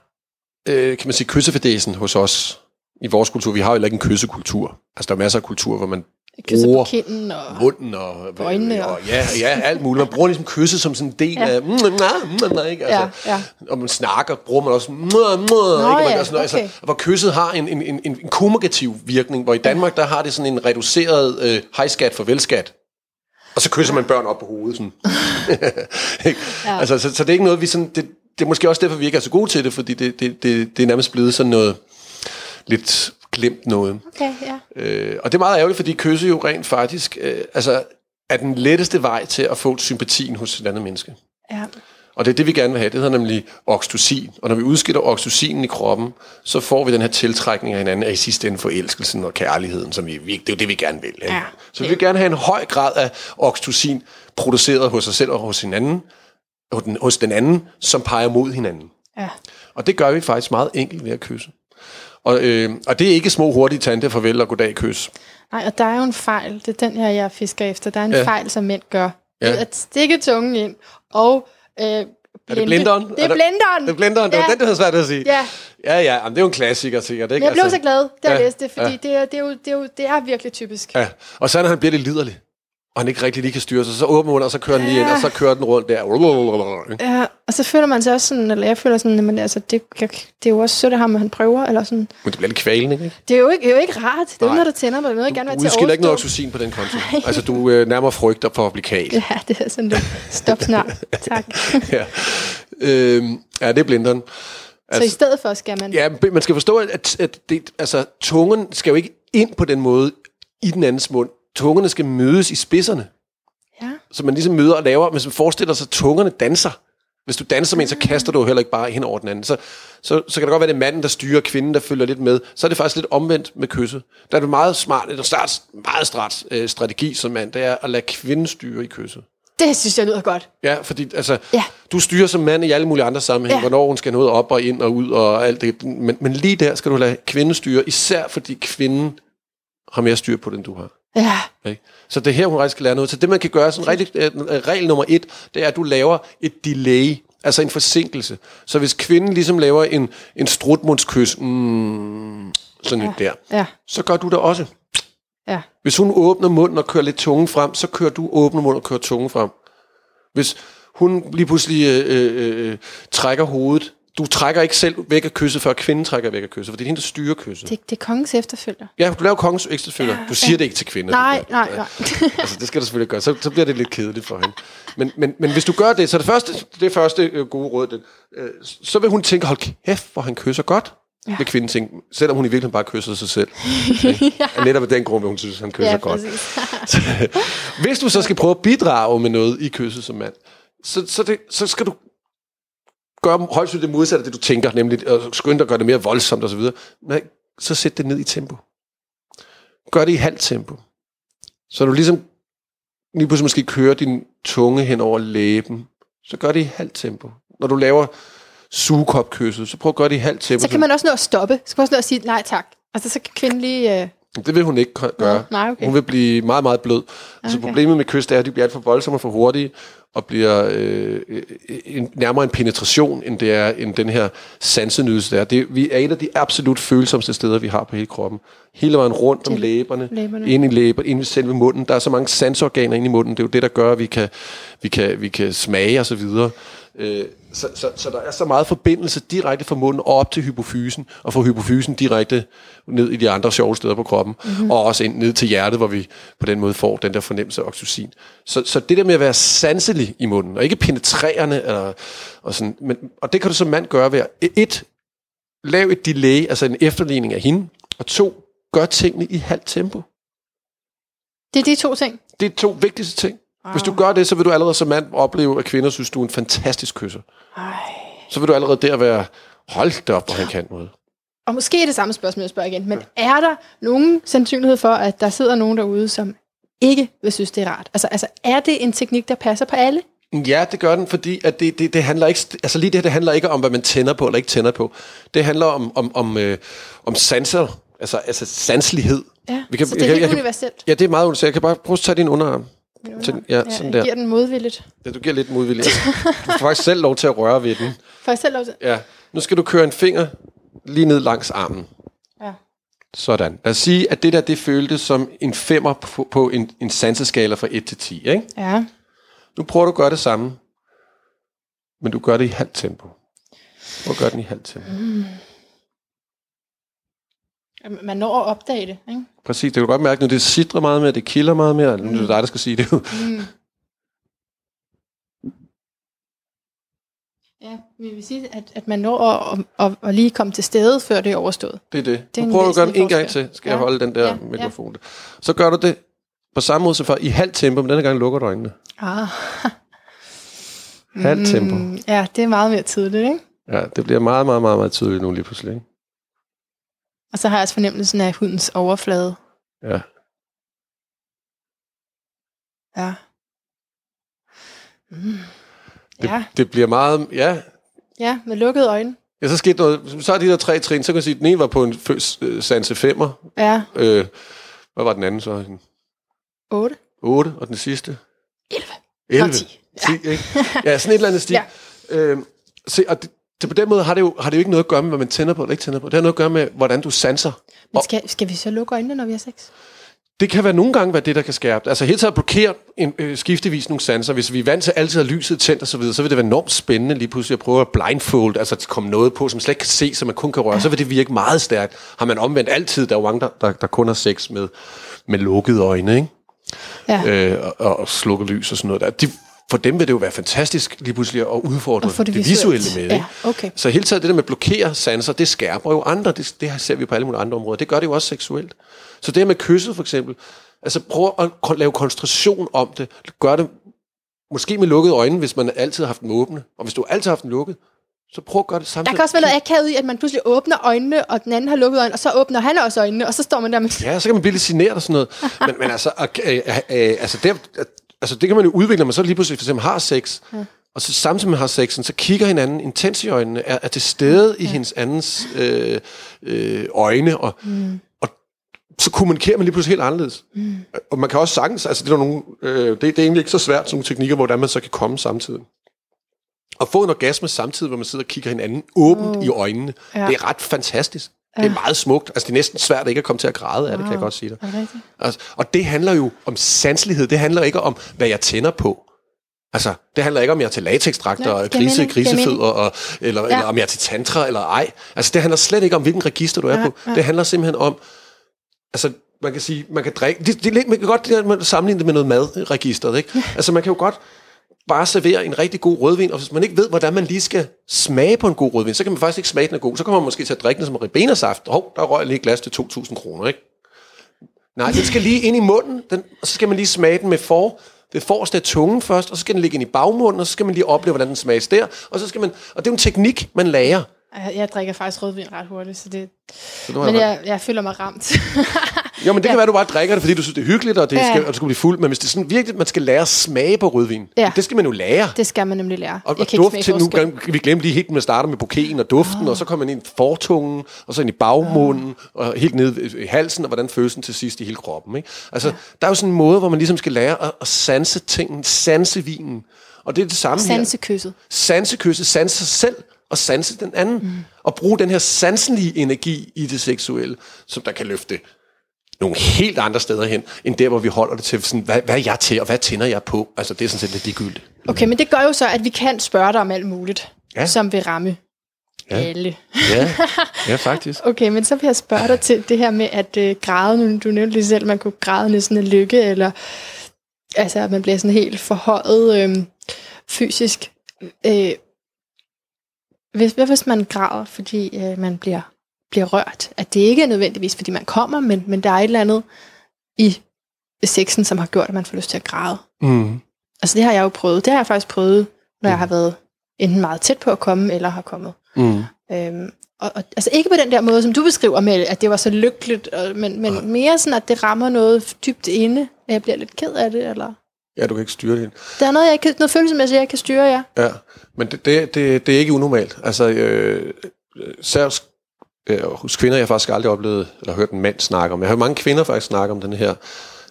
øh, kan man sige, kyssefadesen hos os i vores kultur, vi har jo heller ikke en kyssekultur. Altså, der er masser af kultur, hvor man Kysse på bruger kinden og... munden og, Øjnene og, og- ja, ja, alt muligt. Man bruger ligesom kysset som sådan en del Ja. af, mm, mm, mm, ikke? Altså, Ja, ja. Og man snakker, bruger man også, mm, mm, ikke? Og man ja, sådan okay. altså, hvor kysset har en, en, en, en kommunikativ virkning, hvor i Danmark, der har det sådan en reduceret øh, hejskat for velskat. Og så kysser man børn op på hovedet. Sådan. [LAUGHS] Ikke? Ja. altså, så, så det er ikke noget, vi sådan... Det, det er måske også derfor, vi ikke er så gode til det, fordi det, det, det, det er nærmest blevet sådan noget lidt glemt noget. Okay, ja. Øh, og det er meget ærgerligt, fordi kysse jo rent faktisk øh, altså, er den letteste vej til at få sympatien hos et andet menneske. ja. Og det er det, vi gerne vil have. Det hedder nemlig oxytocin. Og når vi udskiller oxytocinen i kroppen, så får vi den her tiltrækning af hinanden af i sidste ende forelskelsen og kærligheden, som vi, det er jo det, vi gerne vil. Ikke? Ja. Så vi vil gerne have en høj grad af oxytocin produceret hos os selv og hos hinanden, hos den, hos den anden, som peger mod hinanden. Ja. Og det gør vi faktisk meget enkelt ved at kysse. Og, øh, og det er ikke små hurtige tante, farvel og goddag kys. Nej, og der er jo en fejl. Det er den her, jeg fisker efter. Der er en Ja. fejl, som mænd gør. Ja. At stikke tungen ind og øh, blinde. Er det blinderen? Det Er er der- blinderen. Det er blenderen, det var Ja. den, der havde svært at sige. Ja, Ja, ja, jamen, det er jo en klassiker, sikkert. Ikke? men jeg blev så glad, da jeg ja, læste det, fordi ja. det, er, det, er jo, det, er jo, det er virkelig typisk. Ja, og så når han bliver lidt liderlig, og han ikke rigtig lige kan styre sig, så åbner hun, og så kører den lige ind, og så kører den rundt der. Ja, og så føler man sig også sådan, eller jeg føler sådan, men altså, det, det er jo også sødt af ham, at han prøver, eller sådan. Men det bliver lidt kvalende, ikke? Det er jo ikke, det er jo ikke rart. Det er jo Nej. noget, der tænder mig. Det er noget, jeg gerne vil til at udskiller ikke noget overstå. oxytocin på den konto. [LAUGHS] Altså, du øh, nærmer frygter for at blive kal. Ja, det er sådan lidt. Stop snart. [LAUGHS] Tak. ja. Øhm, ja, det er blinderen. Så i stedet for skal man... Ja, man skal forstå, at, at det, altså, tungen skal jo ikke ind på den måde i den andens mund. Tungerne skal mødes i spidserne. Ja. Så man ligesom møder og laver, hvis man forestiller sig, at tungerne danser. Hvis du danser med en, så kaster du heller ikke bare hen over den anden. Så, så, så kan det godt være, det er manden, der styrer, kvinden, der følger lidt med. Så er det faktisk lidt omvendt med kysset. Der er det meget smart, eller start, meget strat, øh, strategi som mand, det er at lade kvinden styre i kysset. Det synes jeg lyder godt. Ja, fordi altså, Ja. du styrer som mand i alle mulige andre sammenhænge, ja. hvornår hun skal noget op og ind og ud og alt det. Men, men lige der skal du lade kvinden styre, især fordi kvinden har mere styr på det, end du har. Ja, Ikke? Så det er her, hun rigtig skal lære noget. Så det, man kan gøre, sådan rigtig, øh, regel nummer et, det er, at du laver et delay, altså en forsinkelse. Så hvis kvinden ligesom laver en, en strutmundskys, mm, sådan ja. der, ja, så gør du det også. ja. Hvis hun åbner munden og kører lidt tungen frem, så kører du åbner munden og kører tungen frem. Hvis hun lige pludselig øh, øh, øh, trækker hovedet, du trækker ikke selv væk af kysset, før kvinden trækker væk af kysset, for det er hende, der styrer kysset. Det, det er kongens efterfølger. Ja, du laver kongens ekstrafølger. Du siger det ikke til kvinder. Nej, nej, nej. [LAUGHS] altså, det skal du selvfølgelig gøre. Så, så bliver det lidt kedeligt for hende. Men, men, men hvis du gør det, så det første, det første øh, gode råd, det, øh, så vil hun tænke, hold kæft, hvor han kysser godt. Ja. Vil kvinden tænke, selvom hun i virkeligheden bare kysser sig selv. [LAUGHS] Ikke? ja. Netop af den grund, vil hun synes, han kysser Ja, godt. præcis. [LAUGHS] Hvis du så skal prøve at bidrage med noget i kysset som mand, så, så, det, så skal du gøre højst det modsatte af det, du tænker, nemlig at skynde dig at gøre det mere voldsomt osv. Nej, så sæt det ned i tempo. Gør det i halvt tempo. Så du ligesom lige pludselig måske kører din tunge hen over læben, så gør det i halvt tempo. Når du laver sugekopkysset, så prøv at gøre det i halvt tempo. Så kan man også nå at stoppe. Så kan man også nå at sige nej tak. Altså, så kan kvinden lige... Øh... Det vil hun ikke gøre. Nej, okay. Hun vil blive meget, meget blød. Altså Okay. problemet med kys, det er, at de bliver alt for voldsomme og for hurtige, og bliver øh, en, nærmere en penetration, end det er end den her sansenydelse, der er. Det, vi er et af de absolut følsomste steder, vi har på hele kroppen. Hele vejen rundt om læberne, læberne. ind i læber, ind i selve munden. Der er så mange sansorganer inde i munden. Det er jo det, der gør, at vi kan, vi kan, vi kan smage og så videre. Øh, så, så, så der er så meget forbindelse direkte fra munden og op til hypofysen, og fra hypofysen direkte ned i de andre sjove steder på kroppen, mm-hmm. og også ind ned til hjertet, hvor vi på den måde får den der fornemmelse af oxytocin. Så, så det der med at være sanselig i munden, og ikke penetrerende, eller, og, sådan, men, og det kan du som mand gøre ved at et, lav et delay, altså en efterligning af hende, og to, gør tingene i halvt tempo. Det er de to ting. Det er to vigtigste ting. Hvis du gør det, så vil du allerede som mand opleve, at kvinder synes, du er en fantastisk kysser. Ej. Så vil du allerede der være, hold da op, hvor han kan noget. Og måske er det samme spørgsmål, jeg spørger igen. Men er der nogen sandsynlighed for, at der sidder nogen derude, som ikke vil synes, det er rart? Altså, altså er det en teknik, der passer på alle? Ja, det gør den, fordi at det, det, det handler ikke, altså lige det her, det handler ikke om, hvad man tænder på eller ikke tænder på. Det handler om, om, om, øh, om sanser, altså, altså sanslighed. Ja, Vi kan- så det jeg er kan- helt jeg universelt. Ja, det er meget universelt. Jeg kan bare prøve at tage din underarm. Til, ja, sådan jeg der. giver den modvilligt. Ja, du giver lidt modvilje. Altså, Du får faktisk selv lov til at røre ved den. For jeg selv lov til. Ja. Nu skal du køre en finger lige ned langs armen. Ja. Sådan. Lad os sige, at det der, det føltes som en femmer på, på en, en sanseskala fra 1 til 10. Ikke? ja. Nu prøver du at gøre det samme, men du gør det i halvt tempo. Prøv at gøre den i halvt tempo. Man når at opdage det, ikke? Præcis, det kan du godt mærke, når det sidder meget mere, det kilder meget mere. Nu er det dig, der skal sige det. jo. Ja, vi vil sige, at, at man når at, at, at, at lige komme til stede, før det er overstået. Det er det. Det er Nu prøver du at gøre den en gang til. Skal jeg Ja. holde den der Ja, ja. ja. mikrofon? Så gør du det på samme måde som før, i halvt tempo, men denne gang lukker du øjnene. Ah. Halvt tempo. Mm, ja, det er meget mere tydeligt, ikke? Ja, det bliver meget, meget, meget, meget tydeligt nu lige pludselig. Ikke? Og så har jeg også fornemmelsen af hudens overflade. Ja. Ja. Mm. Det, Ja, det bliver meget... Ja, ja, med lukkede øjne. ja, så skete noget. Så er de der tre trin, så kan jeg sige, at den ene var på en øh, sanse femmer. Ja, Øh, hvad var den anden så? En 8. 8, og den sidste? 11. 11. Og 10. 10 ikke? Ja, sådan et eller andet stil. [LAUGHS] Ja. Øhm, se, og det, det, på den måde har det, jo, har det jo ikke noget at gøre med, hvad man tænder på eller ikke tænder på. Det har noget at gøre med, hvordan du sanser. Men skal, skal vi så lukke øjnene, når vi har sex? Det kan være nogle gange være det, der kan skærpe. Altså helt taget blokere en, øh, skiftevis nogle sanser. Hvis vi er vant til altid at lyset tændt og så videre, så vil det være enormt spændende lige pludselig at prøve at blindfold, altså at komme noget på, som slet ikke kan se, som man kun kan røre. Ja. Så vil det virke meget stærkt. Har man omvendt altid, der er jo mange, der, der, der kun har sex med, med lukkede øjne, ikke? Ja. øh, og, og slukke lys og sådan noget der. De, for dem vil det jo være fantastisk lige pludselig at udfordre det det visuelle med. Ikke? Ja, okay. Så hele taget det der med at blokere sanser, det skærper jo andre. Det, det ser vi på alle mulige andre områder. Det gør det jo også seksuelt. Så det med kysset for eksempel, altså prøv at lave koncentration om det. Gør det måske med lukkede øjne, hvis man altid har haft dem åbne. Og hvis du altid har haft dem lukket, så prøv at gøre det Der samtidig. kan også være noget akavet i, at man pludselig åbner øjnene, og den anden har lukket øjnene, og så åbner han også øjnene, og så står man der med... Ja, så kan man blive lidt generet og sådan noget. [LAUGHS] Men, men altså, øh, øh, øh, altså, det, altså, det kan man jo udvikle, når man så lige pludselig for eksempel har sex. Ja. Og så samtidig med have sexen, så kigger hinanden intens i øjnene, er, er til stede i hendes andens øh, øh, øjne, og, mm. og så kommunikerer man lige pludselig helt anderledes. Mm. Og man kan også sagtens, altså det er, nogle, øh, det, det er egentlig ikke så svært, sådan nogle teknikker, hvordan man så kan komme samtidig. At få en orgasme samtidig, hvor man sidder og kigger hinanden åbent Oh. i øjnene, Ja. ja. det er ret fantastisk. Det er meget smukt. Altså, det er næsten svært ikke at komme til at græde af det, kan jeg godt sige dig. Altså, og det handler jo om sanselighed. Det handler ikke om, hvad jeg tænder på. Altså, det handler ikke om, jeg er til latexdragter Ja, og grise, grisefødder, og, eller, Ja. ja. eller om jeg er til tantra eller ej. Altså, det handler slet ikke om, hvilken register du er Ja, på. ja. Det handler simpelthen om, altså, man kan sige, man kan drikke, det, det, man kan godt det der, man sammenligne det med noget madregisteret, ikke? Altså, man kan jo godt bare servere en rigtig god rødvin, og hvis man ikke ved, hvordan man lige skal smage på en god rødvin, så kan man faktisk ikke smage den er god. Så kommer man måske til at drikke den som ribenersaft. Hov, der røg lige et glas til 2.000 kroner, ikke? Nej, den skal lige ind i munden, den, og så skal man lige smage den med for, det forreste af tungen først, og så skal den ligge ind i bagmunden, og så skal man lige opleve, hvordan den smages der, og så skal man, og det er jo en teknik, man lærer. Jeg, jeg drikker faktisk rødvin ret hurtigt, så det... Så Men jeg, jeg føler mig ramt. [LAUGHS] jo, men det kan være, at du bare drikker det, fordi du synes, det er hyggeligt, og, det Ja. skal, og du skal blive fuld, men hvis det er sådan virkelig, man skal lære at smage på rødvin, Ja. det skal man jo lære. det skal man nemlig lære. Og, og duft til, nu glem, vi glemte lige helt, med at starte med bouqueten og duften, og så kommer man ind i fortungen, og så ind i bagmunden, og helt ned i halsen, og hvordan føles den til sidst i hele kroppen. Ikke? Altså, ja. der er jo sådan en måde, hvor man ligesom skal lære at, at sanse tingene, sanse vinen. Og det er det samme her. Sansekysset. Sansekysset, sanse sig selv, og sanse den anden. Mm. Og bruge den her sanselige energi i det seksuelle, som der kan løfte nogle helt andre steder hen, end der, hvor vi holder det til, sådan, hvad, hvad er jeg til, og hvad tænder jeg på? Altså, det er sådan set lidt ligegyldigt. Okay, men det gør jo så, at vi kan spørge dig om alt muligt, Ja. som vil ramme Ja. alle. Ja, [LAUGHS] ja faktisk. Okay, men så vil jeg spørge dig til det her med at øh, græde. Nu, du nævnte lige selv, at man kunne græde næsten af lykke, eller altså, at man bliver sådan helt forhøjet øh, fysisk. Øh, hvis, hvad hvis man græder, fordi øh, man bliver, bliver rørt? At det ikke er nødvendigvis, fordi man kommer, men, men der er et eller andet i sexen, som har gjort, at man får lyst til at græde. Mm. Altså det har jeg jo prøvet. Det har jeg faktisk prøvet, når jeg har været enten meget tæt på at komme, eller har kommet. Mm. Øhm, og, og, altså ikke på den der måde, som du beskriver med, at det var så lykkeligt, og, men, men mere sådan, at det rammer noget dybt inde, at jeg bliver lidt ked af det, eller... Ja, du kan ikke styre det. Der er noget, jeg kan, noget følelsesmæssigt, jeg kan styre, ja. Ja, men det, det, det, det er ikke unormalt. Altså, øh, særligt øh, hos kvinder, jeg har faktisk aldrig oplevet, eller hørt en mand snakke om. Jeg har hørt mange kvinder faktisk snakke om den her,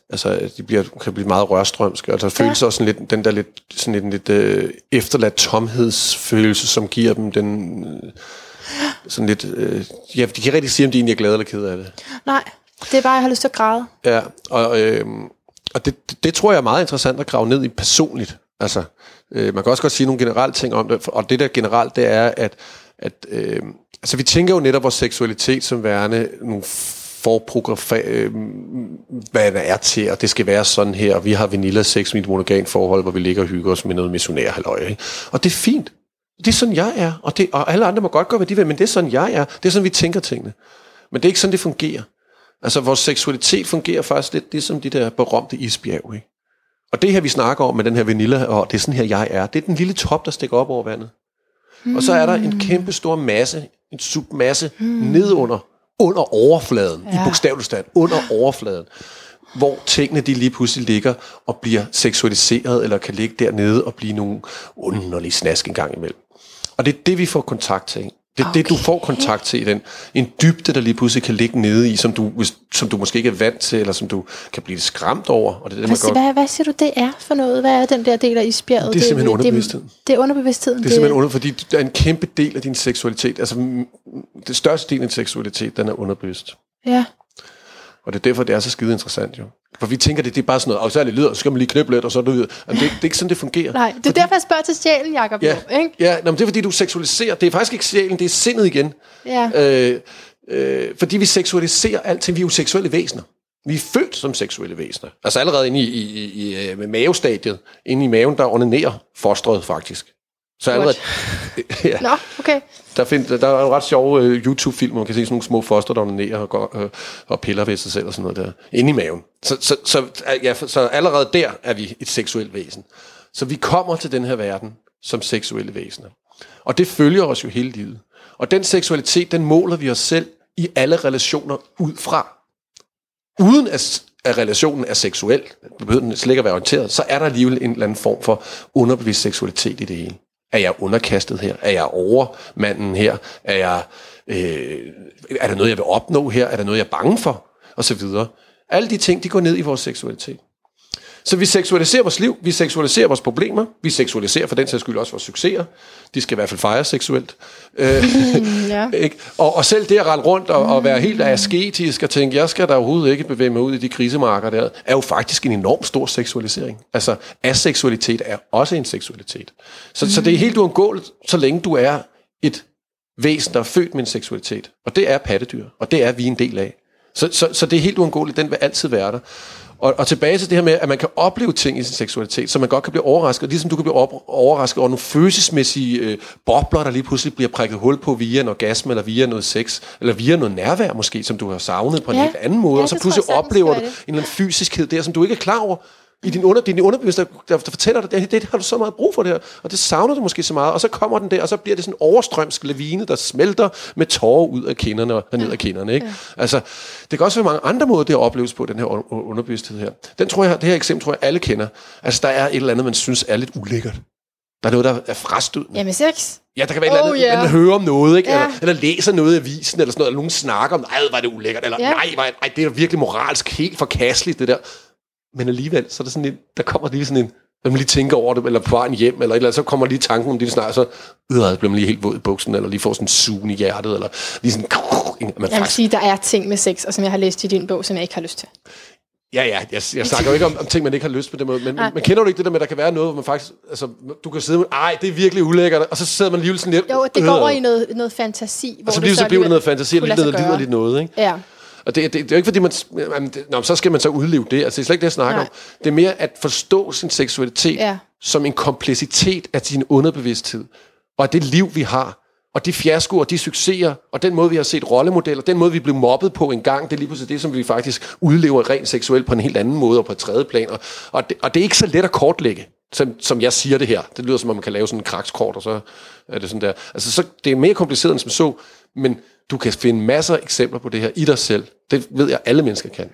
altså, de bliver, kan blive meget rørstrømske. Altså, der føles også sådan lidt, den der lidt, sådan lidt, lidt øh, efterladt tomhedsfølelse, som giver dem den, øh, sådan lidt, øh, ja, de kan ikke rigtig sige, om de egentlig er glade eller kede af det. Nej, det er bare, jeg har lyst til at græde. Ja, og, øh, og det, det, det tror jeg er meget interessant at grave ned i personligt. Altså, øh, man kan også godt sige nogle generelle ting om det, og det der generelt, det er, at, at øh, altså, vi tænker jo netop vores seksualitet som værende nogle forprogrammer, øh, hvad det er til, og det skal være sådan her, og vi har vanilla sex med et monogan forhold, hvor vi ligger og hygger os med noget missionær halløj, ikke? Og det er fint. Det er sådan, jeg er, og, det, og alle andre må godt gøre, hvad de vil, men det er sådan, jeg er. Det er sådan, vi tænker tingene. Men det er ikke sådan, det fungerer. Altså, vores seksualitet fungerer faktisk lidt ligesom de der berømte isbjerg, ikke? Og det her, vi snakker om med den her vanilla, og det er sådan her, jeg er, det er den lille top, der stikker op over vandet. Mm. Og så er der en kæmpe stor masse, en submasse mm. nedunder, under overfladen, ja. i Ja. bogstavelig stand, under overfladen, hvor tingene de lige pludselig ligger og bliver seksualiseret, eller kan ligge dernede og blive nogle underlige snask en gang imellem. Og det er det, vi får kontakt til. Det er okay. det, du får kontakt til i den. En dybde, der lige pludselig kan ligge nede i, som du, som du måske ikke er vant til, eller som du kan blive skræmt over. Og det er det, man Hvad, godt, hvad, hvad siger du, det er for noget? Hvad er den der del af isbjerget? Det er simpelthen det, underbevidstheden. Det, det er underbevidstheden. det er simpelthen under, fordi der er en kæmpe del af din seksualitet. Altså, det største del af din seksualitet, den er underbevidst. Ja. Og det er derfor, det er så skide interessant jo. For vi tænker, det, det er bare sådan noget, det lyder, så skal man lige knippe lidt, og så er det, ud. det, det er ikke sådan, det fungerer. Nej, det er derfor, jeg spørger til sjælen, Jacob. Ja, jo, Ikke? ja nå, men det er fordi, du seksualiserer. Det er faktisk ikke sjælen, det er sindet igen. Ja. Øh, øh, fordi vi seksualiserer alting. Vi er jo seksuelle væsener. Vi er født som seksuelle væsener. Altså allerede inde i, i, i, i med mavestadiet, inde i maven, der onanerer fostret faktisk. Så allerede, [LAUGHS] ja, Nå, okay. der, find, der er jo ret sjove uh, YouTube-film, hvor man kan se sådan nogle små foster, der onanerer og, går, uh, og piller ved sig selv og sådan noget der, inde i maven. Så, så, så, ja, så allerede der er vi et seksuelt væsen. Så vi kommer til den her verden som seksuelle væsener. Og det følger os jo hele livet. Og den seksualitet, den måler vi os selv i alle relationer ud fra. Uden at, at relationen er seksuel, behøver den slet ikke at være orienteret, så er der alligevel en eller anden form for underbevidst seksualitet i det hele. Er jeg underkastet her? Er jeg overmanden her? Er, jeg, øh, er der noget, jeg vil opnå her? Er der noget, jeg er bange for? Og så videre. Alle de ting, de går ned i vores seksualitet. Så vi seksualiserer vores liv, vi seksualiserer vores problemer, vi seksualiserer for den sags skyld også vores succeser. De skal i hvert fald fejres seksuelt. Øh, Mm, ja. [LAUGHS] ikke? Og, og selv det at rende rundt og, og være helt asketisk og tænke, jeg skal da overhovedet ikke bevæge mig ud i de krisemarker der, er jo faktisk en enorm stor seksualisering. Altså, aseksualitet er også en seksualitet. Så, mm. så det er helt uundgåeligt, så længe du er et væsen, der er født med en seksualitet. Og det er pattedyr, og det er vi en del af. Så, så, så det er helt uundgåeligt, den vil altid være der. Og, og tilbage til det her med, at man kan opleve ting i sin seksualitet, så man godt kan blive overrasket, ligesom du kan blive op, overrasket over nogle følelsesmæssige øh, bobler, der lige pludselig bliver prikket hul på via en orgasme, eller via noget sex, eller via noget nærvær måske, som du har savnet på en Ja. helt anden måde, Ja, og så pludselig oplever du en eller anden fysiskhed der, som du ikke er klar over. I din, under, din underbevidste, der, der fortæller dig, det, det har du så meget brug for det her, og det savner du måske så meget, og så kommer den der, og så bliver det sådan en overstrømsk lavine, der smelter med tårer ud af kinderne og ned af kinderne. Ikke? Altså, det kan også være mange andre måder, det opleves på, den her un- underbevidsthed her. Den tror jeg, det her eksempel tror jeg, alle kender. Altså, der er et eller andet, man synes er lidt ulækkert. Der er noget, der er frastødende. Ja, med sex. Ja, der kan være et Oh, eller andet, ja. man hører om noget, ikke? Ja. Eller, eller læser noget i avisen, eller sådan noget, eller nogen snakker om, ej, hvor er det ulækkert, eller Ja. nej, hvor er- ej, det er virkelig moralsk helt forkasteligt, det der. Men alligevel, så er der sådan en, der kommer lige sådan en, når man lige tænker over det, eller på vejen hjem, eller et eller andet, så kommer lige tanken om det, snart, så øh, bliver man lige helt våd i buksen, eller lige får sådan en sugen i hjertet, eller lige sådan, [LAUGHS] man Jeg vil faktisk, sige, der er ting med sex, og som jeg har læst i din bog, som jeg ikke har lyst til. ja, ja, jeg, jeg snakker jo ikke om, om ting, man ikke har lyst på den måde, men, men, men kender du ikke det der med, at der kan være noget, hvor man faktisk, altså, du kan sidde med, ej, det er virkelig ulækkert, og så sidder man alligevel sådan lidt, Jo, det går øh, i noget, noget fantasi. Hvor og så det så bliver det noget fantasi, og lidt noget liderligt noget, ikke? Ja. Og det, det, det er jo ikke fordi, man, jamen, det, nå, så skal man så udleve det. Altså, det er slet ikke det, jeg snakker Nej. om. Det er mere at forstå sin seksualitet Ja. som en komplicitet af sin underbevidsthed. Og af det liv, vi har. Og de fiaskoer, de succeser, og den måde, vi har set rollemodeller, den måde, vi blev mobbet på en gang, det er lige pludselig det, som vi faktisk udlever rent seksuelt på en helt anden måde og på et tredje plan. Og, og, det, og det er ikke så let at kortlægge, som, som jeg siger det her. Det lyder som om, man kan lave sådan en krakskort, og så er det sådan der. Altså, så, det er mere kompliceret end som så, men du kan finde masser af eksempler på det her i dig selv. Det ved jeg, alle mennesker kan.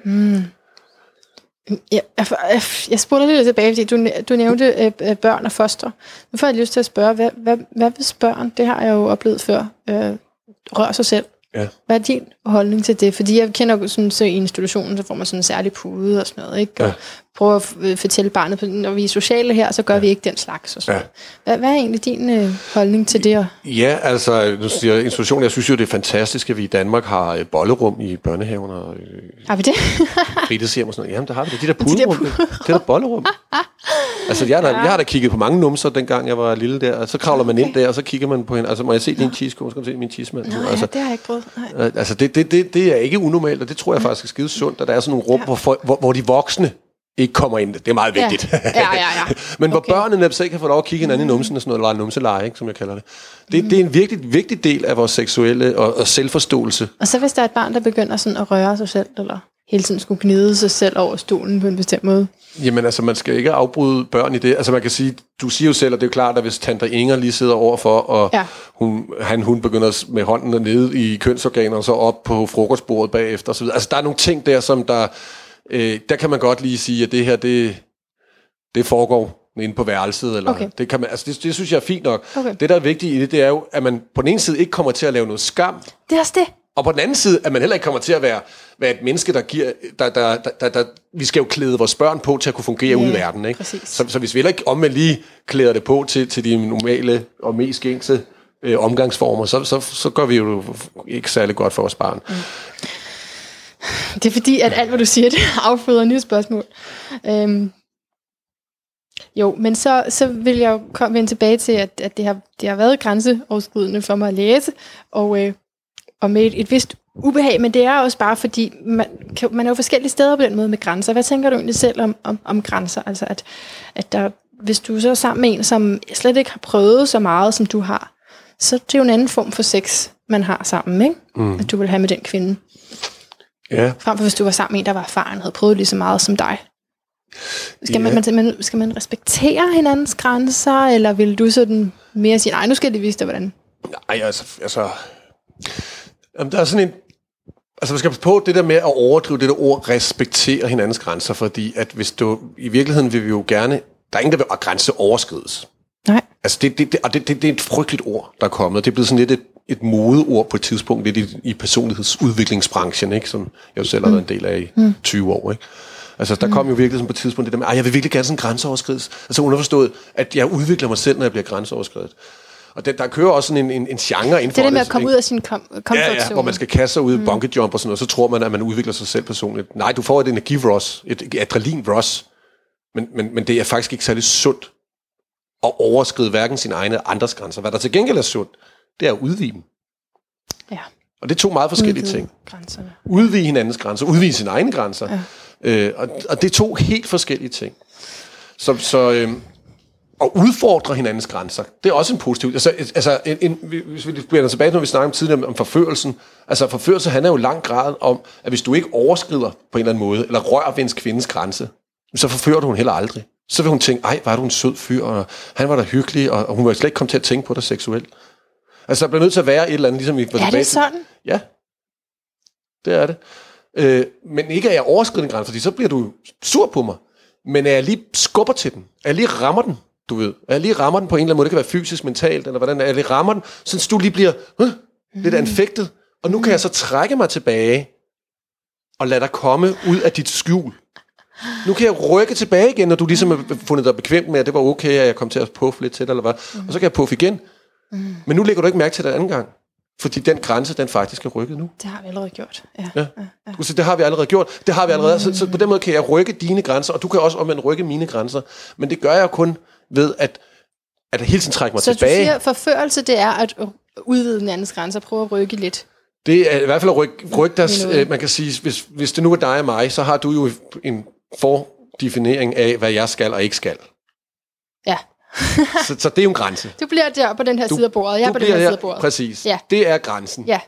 Ja, jeg, jeg, jeg spurgte lidt tilbage, fordi du, du nævnte øh, øh, børn og foster. Nu får jeg lyst til at spørge, hvad, hvad, hvad hvis børn, det har jeg jo oplevet før, øh, rører sig selv? Ja. Hvad er din holdning til det? Fordi jeg kender jo sådan, så i institutionen, så får man sådan en særlig pude og sådan noget, ikke? Og Ja. Prøver at øh, fortælle barnet, på- når vi er sociale her, så gør ja. vi ikke den slags. Og sådan. Ja. Hvad, hvad er egentlig din øh, holdning til det? Ja, altså, nu siger jeg institution, jeg synes jo, det er fantastisk, at vi i Danmark har øh, bollerum i børnehaven og øh, Har vi det? [LAUGHS] fritidshjem og sådan noget. Jamen, der har vi det. De der der puderum, det, er der bollerum. [LAUGHS] altså, jeg, har, jeg har da kigget på mange numser, dengang jeg var lille der, og så kravler man ind der, og så kigger man på hende. Altså, må jeg se din cheesesko? Skal du se min cheesemand? Nå, altså, ja, det har jeg ikke prøvet. Nej. Øh, Altså, det, det, det, det er ikke unormalt, og det tror jeg faktisk er skide sundt, at der er sådan nogle rum, ja. hvor, hvor de voksne ikke kommer ind. Det er meget Ja. vigtigt. Ja, ja, ja. [LAUGHS] Men hvor Okay. børnene netop selv kan få lov at kigge hinanden i numsen og sådan noget, eller numseleje, ikke, som jeg kalder det. Det, det er en virkelig vigtig del af vores seksuelle og, og selvforståelse. Og så hvis der er et barn, der begynder sådan at røre sig selv, eller hele tiden skulle gnide sig selv over stolen på en bestemt måde. Jamen altså, man skal ikke afbryde børn i det. Altså man kan sige, du siger jo selv, at det er jo klart, at hvis tante Inger lige sidder overfor, og Ja. ja. hun, han, hun begynder med hånden nede i kønsorganer, og så op på frokostbordet bagefter osv. Altså der er nogle ting der, som der, øh, der kan man godt lige sige, at det her, det, det foregår inde på værelset. Eller Okay. det, kan man, altså det, det synes jeg er fint nok. Okay. Det, der er vigtigt i det, det er jo, at man på den ene side ikke kommer til at lave noget skam, Det er også det. og på den anden side, at man heller ikke kommer til at være, være et menneske, der giver... Der, der, der, der, der, vi skal jo klæde vores børn på til at kunne fungere Ja, ude i verden. Ikke? præcis. Så, så hvis vi heller ikke omvendt lige klæder det på til, til de normale og mest gængse øh, omgangsformer, så, så, så gør vi jo ikke særlig godt for vores barn. Mm. Det er fordi, at alt, hvad du siger, [LAUGHS] det afføder nye spørgsmål. Øhm, jo, men så, så vil jeg jo komme vende tilbage til, at, at det, har, det har været grænseoverskridende for mig at læse, og, øh, og med et, et vist ubehag, men det er også bare fordi, man, kan, man er jo forskellige steder på den måde med grænser. Hvad tænker du egentlig selv om, om, om grænser? Altså, at, at der, hvis du så er sammen med en, som slet ikke har prøvet så meget, som du har, så det er jo en anden form for sex, man har sammen, ikke? Mm. At du vil have med den kvinde. Ja. Frem for hvis du var sammen med en, der var erfaren, havde prøvet lige så meget som dig. Skal, man, Ja. man, skal man respektere hinandens grænser, eller vil du sådan mere sige, nej, nu skal de vise dig, hvordan? Nej, altså... altså jamen, der er sådan en... Altså, man skal passe på det der med at overdrive det der ord, respektere hinandens grænser, fordi at hvis du... I virkeligheden vil vi jo gerne... Der er ingen, der vil at grænse overskrides. Nej. Altså, det, det, det, og det, det, det er et frygteligt ord, der er kommet. Det er blevet sådan lidt et, et modeord på et tidspunkt, lidt i, i personlighedsudviklingsbranchen, ikke? som jeg jo selv har været en del af i mm. 20 år. Ikke? Altså, der kom jo virkelig sådan på et tidspunkt det der med, at jeg vil virkelig gerne sådan grænseoverskrides. Altså underforstået, at jeg udvikler mig selv, når jeg bliver grænseoverskredet. Og der, der kører også sådan en, en, en genre inden Det for er det med at ikke? komme ud af sin kom- comfort Ja, ja, hvor man skal kaste sig ud i mm. bungee jump og sådan noget, så tror man, at man udvikler sig selv personligt. Nej, du får et energi-ross, et adrenalin-ross, men, men, men det er faktisk ikke særlig sundt at overskride hverken sine egne andres grænser. Hvad der til gengæld er sundt, det er at udvide dem. Ja. Og det er to meget forskellige Udvide ting. Grænserne. Udvide hinandens grænser, udvide sine egne grænser. Ja. Øh, og, og det er to helt forskellige ting. Så, så øh, at udfordre hinandens grænser, det er også en positiv... Altså, altså en, en, hvis vi vender tilbage, når vi snakker om tidligere om forførelsen. Altså forførelse handler jo i lang grad om, at hvis du ikke overskrider på en eller anden måde, eller rører ved en kvindes grænse, så forfører du hun heller aldrig. Så vil hun tænke, ej, var du en sød fyr, og han var da hyggelig, og, og hun var slet ikke komme til at tænke på dig seksuelt. Altså, der bliver nødt til at være et eller andet, ligesom vi Er det sådan? Ja, det er det. Øh, men ikke at jeg overskrider en grænse, fordi så bliver du sur på mig. Men at jeg lige skubber til den, at jeg lige rammer den, du ved. At jeg lige rammer den på en eller anden måde, det kan være fysisk, mentalt, eller hvordan, at jeg lige rammer den, så du lige bliver øh, lidt anfægtet. Og nu kan jeg så trække mig tilbage, og lade dig komme ud af dit skjul. Nu kan jeg rykke tilbage igen, når du ligesom har fundet dig bekvemt med, at det var okay, at jeg kom til at puffe lidt til dig, eller hvad. Og så kan jeg puffe igen. Men nu lægger du ikke mærke til det anden gang. Fordi den grænse, den faktisk er rykket nu. Det har vi allerede gjort. Ja. Ja. Du siger, det har vi allerede gjort. Det har vi allerede. Så, så på den måde kan jeg rykke dine grænser, og du kan også omvendt rykke mine grænser. Men det gør jeg kun ved at, at hele tiden trække mig Så tilbage. du siger, forførelse, det er at udvide den andens grænser, prøve at rykke lidt. Det er i hvert fald at rykke, rykke deres, øh, man kan sige, hvis, hvis det nu er dig og mig, så har du jo en fordefinering af, hvad jeg skal og ikke skal. Ja. [LAUGHS] Så, så det er jo en grænse. Du bliver der på den her Du- side af bordet, jeg er på den her her- side af bordet. Præcis. Ja. Det er grænsen. Ja,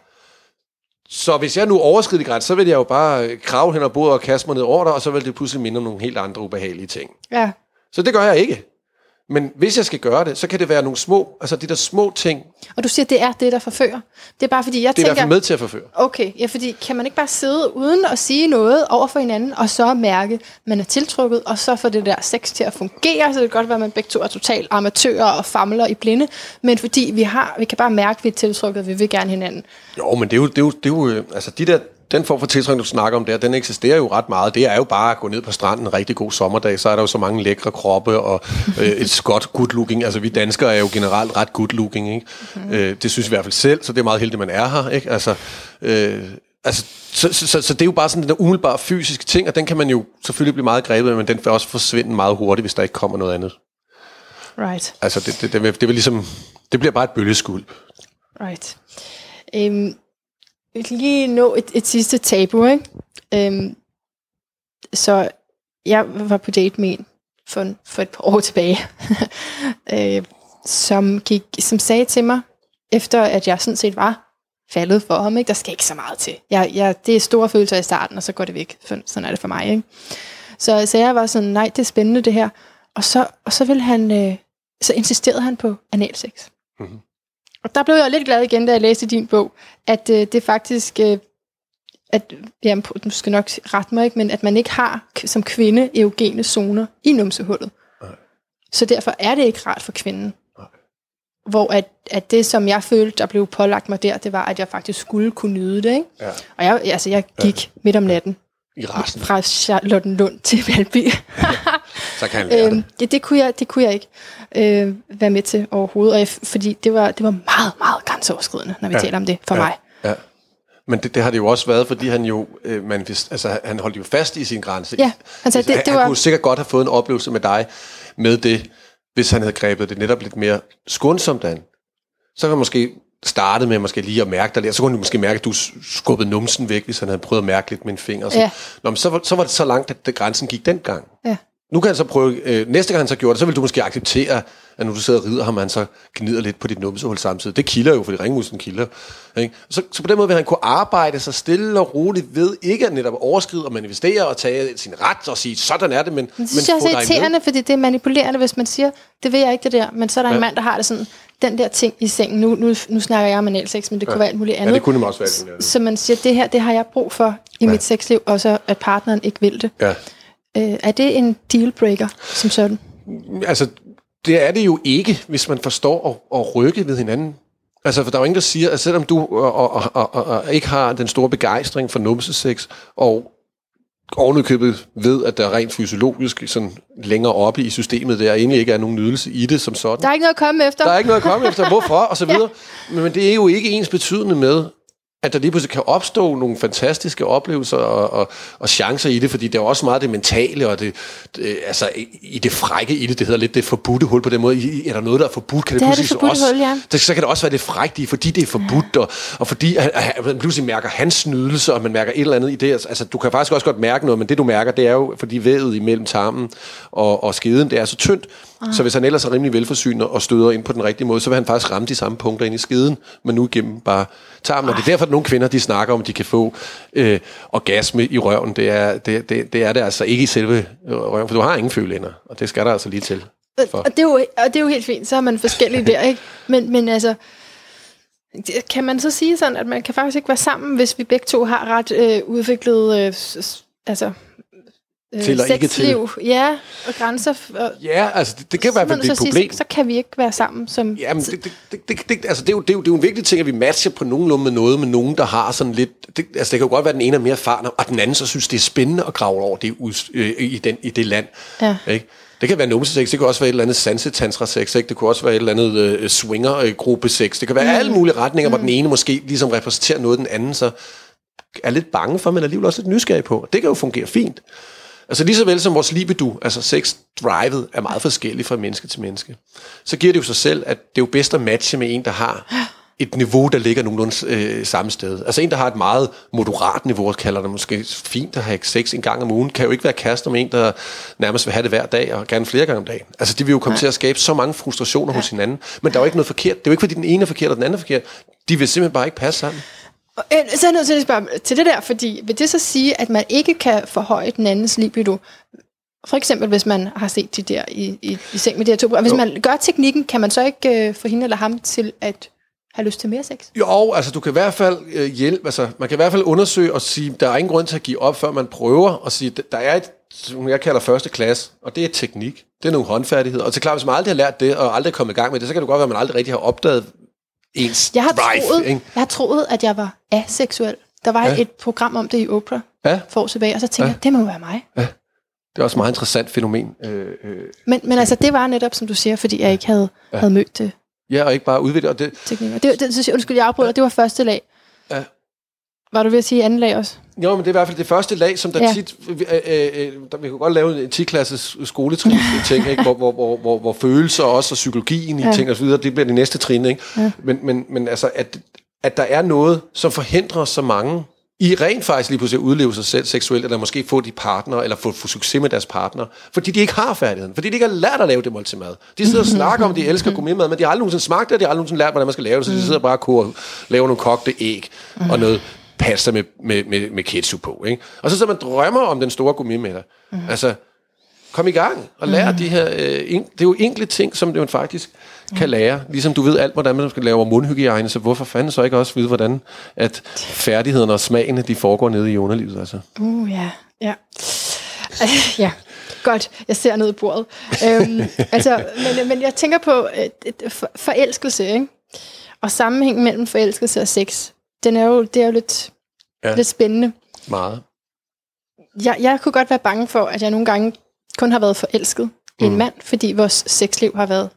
Så hvis jeg nu overskrider grænsen, så vil jeg jo bare krave hen ad bordet og kaste mig ned over dig, og så vil det pludselig minde om nogle helt andre ubehagelige ting. ja. Så det gør jeg ikke. Men hvis jeg skal gøre det, så kan det være nogle små, altså de der små ting, Og du siger, det er det, der forfører. Det er bare fordi, jeg det er i hvert tænker... fald med til at forføre. Okay, ja, fordi kan man ikke bare sidde uden at sige noget over for hinanden, og så mærke, at man er tiltrukket, og så få det der sex til at fungere, så det kan godt være, at man begge to er totalt amatører og famler i blinde, men fordi vi har, vi kan bare mærke, at vi er tiltrukket, vi vil gerne hinanden. Jo, men det er jo, det er jo, det er jo øh, altså de der, den form for tiltrækning, du snakker om der, den eksisterer jo ret meget. Det er jo bare at gå ned på stranden en rigtig god sommerdag, så er der jo så mange lækre kroppe og øh, et godt good looking. Altså vi danskere er jo generelt ret good looking, ikke? Mm. Øh, det synes vi i hvert fald selv, så det er meget heldigt, man er her, ikke? Altså, øh, altså så, så, så, så det er jo bare sådan den der umiddelbare fysiske ting, og den kan man jo selvfølgelig blive meget grebet af, men den vil også forsvinde meget hurtigt, hvis der ikke kommer noget andet. Right, Altså det, det, det, vil, det vil ligesom, det bliver bare et bølgeskuld. right. Øhm, vi kan lige nå et, et sidste tabu, ikke? Øhm, så jeg var på date med en for, en- for et par år tilbage, [LAUGHS] øh, som, gik, som sagde til mig, efter at jeg sådan set var faldet for ham, ikke? der skal ikke så meget til. Jeg, jeg, det er store følelser i starten, og så går det væk. Sådan er det for mig. Ikke? Så, så jeg var sådan, nej, det er spændende det her. Og så, og så ville han, øh, så insisterede han på analsex. Mhm. Og der blev jeg lidt glad igen, da jeg læste din bog, at øh, det faktisk, øh, at, jamen, du skal nok rette mig, ikke, men at man ikke har som kvinde eugene zoner i numsehullet. Nej. Så derfor er det ikke rart for kvinden. Nej. Hvor at, at det, som jeg følte, der blev pålagt mig der, det var, at jeg faktisk skulle kunne nyde det. Ikke? Ja. Og jeg, altså, jeg gik ja. midt om natten I resten, fra Charlottenlund til Valby. [LAUGHS] så kan han lære det. øhm, det, det, kunne jeg, det kunne jeg ikke øh, være med til overhovedet, og jeg, fordi det var, det var meget, meget grænseoverskridende, når vi ja. taler om det for Ja. mig. Ja. Men det, det har det jo også været, fordi han jo øh, manifest, altså, han holdt jo fast i sin grænse. Ja, han sagde, det- han, det han var- kunne sikkert godt have fået en oplevelse med dig med det, hvis han havde grebet det netop lidt mere skånsomt an. Så kan han måske startet med måske lige at mærke dig lidt, så kunne han måske mærke, at du skubbede numsen væk, hvis han havde prøvet at mærke lidt med en finger. Så, Ja. Nå, men så, så var det så langt, at grænsen gik den gang. Ja. Nu kan han så prøve, øh, næste gang han så gjorde det, så vil du måske acceptere, at når du sidder og rider ham, han så gnider lidt på dit numsehul samtidig. Det kilder jo, fordi ringmusen kilder. Ikke? Så, så på den måde vil han kunne arbejde sig stille og roligt ved ikke at netop overskride og manifestere og tage sin ret og sige, sådan er det, men, Men det synes jeg få også er dig med. irriterende, fordi det er manipulerende, hvis man siger, det vil jeg ikke det der, men så er der en Ja. mand, der har det sådan, den der ting i sengen, nu, nu, nu snakker jeg om analsex, men det kunne være alt muligt andet. Ja, det kunne det også være. Så man siger, det her, det har jeg brug for i ja. mit sexliv, og så at partneren ikke vil det. Ja. Øh, er det en dealbreaker som sådan? Altså, det er det jo ikke, hvis man forstår at, at rykke ved hinanden. Altså, for der er jo ingen, der siger, at selvom du og, og, og, og, og ikke har den store begejstring for numsesex, og ovenikøbet ved, at der er rent fysiologisk sådan længere oppe i systemet, der egentlig ikke er nogen nydelse i det som sådan. Der er ikke noget at komme efter. Der er ikke noget at komme efter, hvorfor, og så [LAUGHS] videre. Men, men det er jo ikke ens betydende med, at der lige pludselig kan opstå nogle fantastiske oplevelser og, og, og chancer i det, fordi det er også meget det mentale og det, det altså i, det frække i det, det hedder lidt det forbudte hul på den måde. I, er der noget, der er forbudt, kan det, Det det pludselig forbudte også, hul, ja. det, så kan det også være det frægt i, fordi det er forbudt, og, og fordi at, at man pludselig mærker hans nydelse, og man mærker et eller andet i det. Altså, du kan faktisk også godt mærke noget, men det du mærker, det er jo, fordi vævet imellem tarmen og, og skeden, det er så tyndt, Ah. så hvis han ellers er rimelig velforsynet og støder ind på den rigtige måde, så vil han faktisk ramme de samme punkter ind i skeden, men nu igennem bare tarmen. Og det er derfor, at nogle kvinder de snakker om, at de kan få øh, orgasme i røven. Det er det, det, det er det altså ikke i selve øh, røven, for du har ingen føleender, og det skal der altså lige til. For. Og det, er jo, og det er jo helt fint, så er man forskellige der, ikke? Men, men altså, kan man så sige sådan, at man kan faktisk ikke være sammen, hvis vi begge to har ret øh, udviklet øh, altså, øh, Til og ikke til. ja, og grænser. Og, Ja, altså det, det kan blive et sige, problem. Så, så kan vi ikke være sammen som... Jamen, det, det, det, det, det, altså, det, er jo, det, er jo, det er jo en vigtig ting, at vi matcher på nogenlunde med noget med nogen, der har sådan lidt... Det, altså, det kan jo godt være, at den ene er mere erfaren, og den anden så synes, det er spændende at grave over det øh, i, den, i det land. Ja. Ikke? Det kan være numsesex, det kan også være et eller andet sansetantra sex, ikke? det kunne også være et eller andet øh, swinger-gruppe sex. Det kan være mm. alle mulige retninger, mm. hvor den ene måske ligesom repræsenterer noget, den anden så er lidt bange for, men alligevel også lidt nysgerrig på. Det kan jo fungere fint. Altså lige så vel som vores libido, altså sex-drivet, er meget forskellig fra menneske til menneske, så giver det jo sig selv, at det er jo bedst at matche med en, der har et niveau, der ligger nogenlunde øh, samme sted. Altså en, der har et meget moderat niveau, kalder det måske fint at have sex en gang om ugen, kan jo ikke være kærester med en, der nærmest vil have det hver dag, og gerne flere gange om dagen. Altså de vil jo komme til at skabe så mange frustrationer hos hinanden, men der er jo ikke noget forkert. Det er jo ikke, fordi den ene er forkert, og den anden er forkert. De vil simpelthen bare ikke passe sammen. Og, øh, Så er jeg nødt til at spørge til det der, fordi vil det så sige, at man ikke kan forhøje den andens libido? For eksempel, hvis man har set de der i, i, i seng med de her to. Og hvis Jo. man gør teknikken, kan man så ikke øh, få hende eller ham til at have lyst til mere sex? Jo, altså du kan i hvert fald øh, hjælpe, altså man kan i hvert fald undersøge og sige, der er ingen grund til at give op, før man prøver og sige, der er et, som jeg kalder første klasse, og det er teknik, det er nogle håndfærdigheder, og til klart, hvis man aldrig har lært det, og aldrig er kommet i gang med det, så kan det godt være, at man aldrig rigtig har opdaget ens Jeg har, drive, troet, ikke? jeg har troet, at jeg var aseksuel. Der var Ja. ja. et program om det i Oprah Ja, for år tilbage, og så tænkte Ja. ja. jeg, det må være mig. det er også et meget interessant fænomen. Øh, øh, Men, men altså, det var netop, som du siger, fordi jeg ikke havde, ja. havde mødt det ja, og ikke bare udvikle, og det, teknikker. Det, det, det, undskyld, jeg afbryder, det var første lag. Var du ved at sige anden lag også? Jo, men det er i hvert fald det første lag, som der ja. Tit... Øh, øh, der, vi kan godt lave en 10-klasses skoletrin [LAUGHS] ting, ikke? Hvor, hvor, hvor, hvor, hvor følelser også, og psykologien i Ja. ting og så videre, det bliver det næste trin. Ikke? Ja. Men, men, men altså, at, at der er noget, som forhindrer så mange i rent faktisk lige pludselig at udleve sig selv seksuelt, eller måske få de partner, eller få, få succes med deres partner, fordi de ikke har færdigheden, fordi de ikke har lært at lave det måltid mad. De sidder og [LAUGHS] snakker om, at de elsker gourmetmad, men de har aldrig nogensinde smagt det, og de har aldrig nogensinde lært, hvordan man skal lave det, så de sidder bare og koger, laver nogle kogte æg og noget pasta med, med, med, med ketchup på. Ikke? Og så sidder man drømmer om den store gourmetmiddag. Altså, kom i gang og lær de her... Øh, en, det er jo enkle ting, som man faktisk kan lære. Ligesom du ved alt, hvordan man skal lave mundhygiejne, så hvorfor fanden så ikke også vide, hvordan at færdighederne og smagene, de foregår nede i underlivet? Altså. Uh, ja. Ja. Øh, [LAUGHS] ja. Godt, jeg ser ned i bordet. øhm, [LAUGHS] altså, men, men jeg tænker på for, forelskelse, ikke? Og sammenhængen mellem forelskelse og sex. Den er jo, det er jo lidt, Ja. ja. lidt spændende. Meget. Jeg, jeg kunne godt være bange for, at jeg nogle gange kun har været forelsket mm. i en mand, fordi vores sexliv har været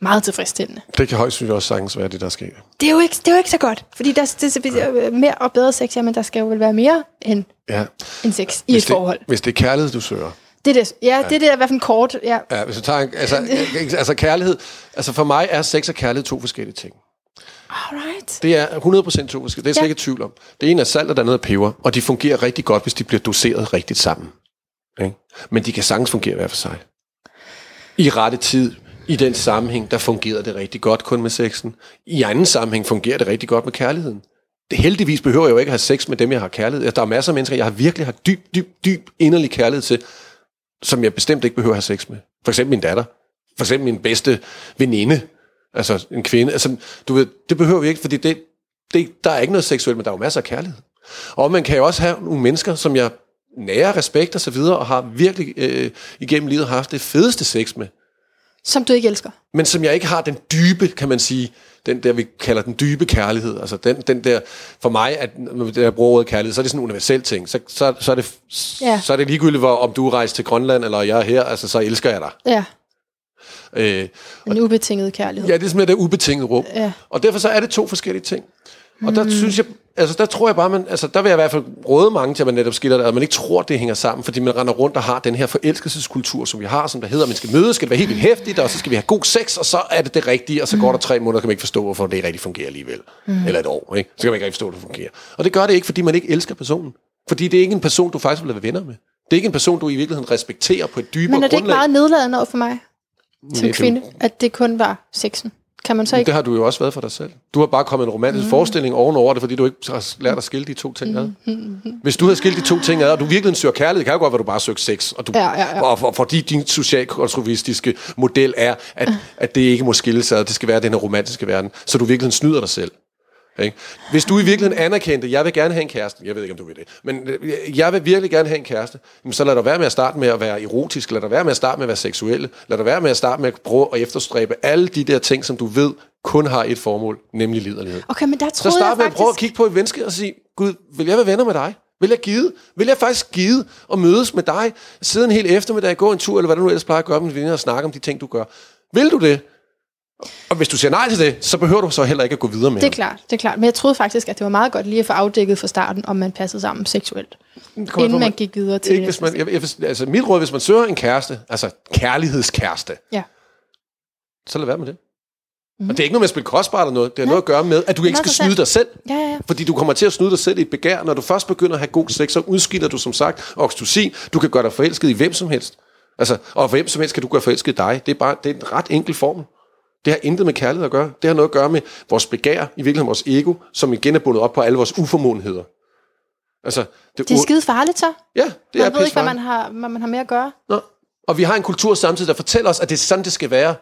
meget tilfredsstillende. Det kan højst også sagtens være det, der sker. Det er jo ikke, det er jo ikke så godt, fordi der, det, det er mere og bedre sex, jamen der skal jo vel være mere end, Ja. end sex i Hvis et det, forhold. Hvis det er kærlighed, du søger. Det er det, ja, det er det, i hvert fald kort. Ja. Ja, hvis du tager en, altså, [LAUGHS] altså kærlighed, altså for mig er sex og kærlighed to forskellige ting. Alright. Det er 100% to forskellige. Det er jeg slet Ja. ikke i tvivl om. Det ene er salt, og det andet er peber. Og de fungerer rigtig godt, hvis de bliver doseret rigtigt sammen. Ikke? Men de kan sagtens fungere hver for sig. I rette tid, i den sammenhæng, der fungerer det rigtig godt kun med sexen. I anden sammenhæng fungerer det rigtig godt med kærligheden. Det heldigvis behøver jeg jo ikke at have sex med dem, jeg har kærlighed. Der er masser af mennesker, jeg har virkelig har dyb, dyb, dyb inderlig kærlighed til, som jeg bestemt ikke behøver at have sex med. For eksempel min datter. For eksempel min bedste veninde. Altså en kvinde. Altså, du ved, det behøver vi ikke, fordi det, det, der er ikke noget seksuelt, men der er jo masser af kærlighed. Og man kan jo også have nogle mennesker, som jeg nærer respekt og så videre, og har virkelig øh, igennem livet haft det fedeste sex med. Som du ikke elsker. Men som jeg ikke har den dybe, kan man sige, den der, vi kalder den dybe kærlighed. Altså den, den der, for mig, at når jeg bruger ordet kærlighed, så er det sådan en universel ting. Så, så, så, er, det, Ja. så er det ligegyldigt, hvor, om du er rejst til Grønland, eller jeg er her, altså så elsker jeg dig. Ja, Øh, en ubetinget kærlighed. ja, det er simpelthen det ubetingede rum. Ja. Og derfor så er det to forskellige ting. Og der synes jeg, altså der tror jeg bare, man, altså der vil jeg i hvert fald råde mange til, at man netop skiller det, at man ikke tror, det hænger sammen, fordi man render rundt og har den her forelskelseskultur, som vi har, som der hedder, at man skal mødes, skal det være helt vildt hæftigt, og så skal vi have god sex, og så er det det rigtige, og så går der tre måneder, kan man ikke forstå, hvorfor det rigtig fungerer alligevel. Mm. Eller et år, ikke? Så kan man ikke rigtig forstå, hvorfor det fungerer. Og det gør det ikke, fordi man ikke elsker personen. Fordi det er ikke en person, du faktisk vil være venner med. Det er ikke en person, du i virkeligheden respekterer på et dybere Men er det ikke grundlag. meget nedladende over for mig, som det- kvinde, at det kun var sexen? Kan man så ikke? Det har du jo også været for dig selv. Du har bare kommet en romantisk mm. forestilling ovenover det, fordi du ikke har lært at skille de to ting ad. Mm. Hvis du havde skilt de to ting ad, og du virkelig søger kærlighed, kan jo godt være, at du bare søger sex. Og, du, Ja, ja, ja. og, og fordi din socialkonservatistiske model er, at, at det ikke må skilles ad, det skal være den her romantiske verden, så du virkelig snyder dig selv. Ikke? Hvis du i virkeligheden anerkendte, jeg vil gerne have en kæreste, jeg ved ikke, om du vil det, men øh, jeg vil virkelig gerne have en kæreste, jamen så lad dig være med at starte med at være erotisk, lad dig være med at starte med at være seksuel, lad dig være med at starte med at prøve at efterstræbe alle de der ting, som du ved kun har et formål, nemlig liderlighed. Okay, men der Så troede jeg start med at faktisk... prøve at kigge på et venskab og sige, Gud, vil jeg være venner med dig? Vil jeg gide? Vil jeg faktisk gide at mødes med dig? Sidde en hel eftermiddag, gå en tur, eller hvad du nu ellers plejer at gøre med venner og snakke om de ting, du gør. Vil du det? Og hvis du siger nej til det, så behøver du så heller ikke at gå videre med Det er klart, det er klart. Men jeg troede faktisk, at det var meget godt lige at få afdækket fra starten, om man passede sammen seksuelt. Inden på, man gik videre til ikke, hvis man, jeg, jeg, altså mit råd, hvis man søger en kæreste, altså kærlighedskæreste, Ja. så lad være med det. Mm. Og det er ikke noget med at spille kostbart eller noget. Det har noget at gøre med, at du ikke skal snyde dig selv. Ja, ja, ja. Fordi du kommer til at snyde dig selv i et begær. Når du først begynder at have god sex, så udskiller du som sagt oxytocin. Du kan gøre dig forelsket i hvem som helst. Altså, og hvem som helst kan du gøre forelsket i dig. Det er, bare, det er en ret enkel formel. Det har intet med kærlighed at gøre. Det har noget at gøre med vores begær, i virkeligheden vores ego, som igen er bundet op på alle vores uformodenheder. Altså, det, Det er skide farligt så. Ja, det Man er ved ikke, hvad man har, hvad man har med at gøre. Nå. Og vi har en kultur samtidig, der fortæller os, at det er sådan, det skal være.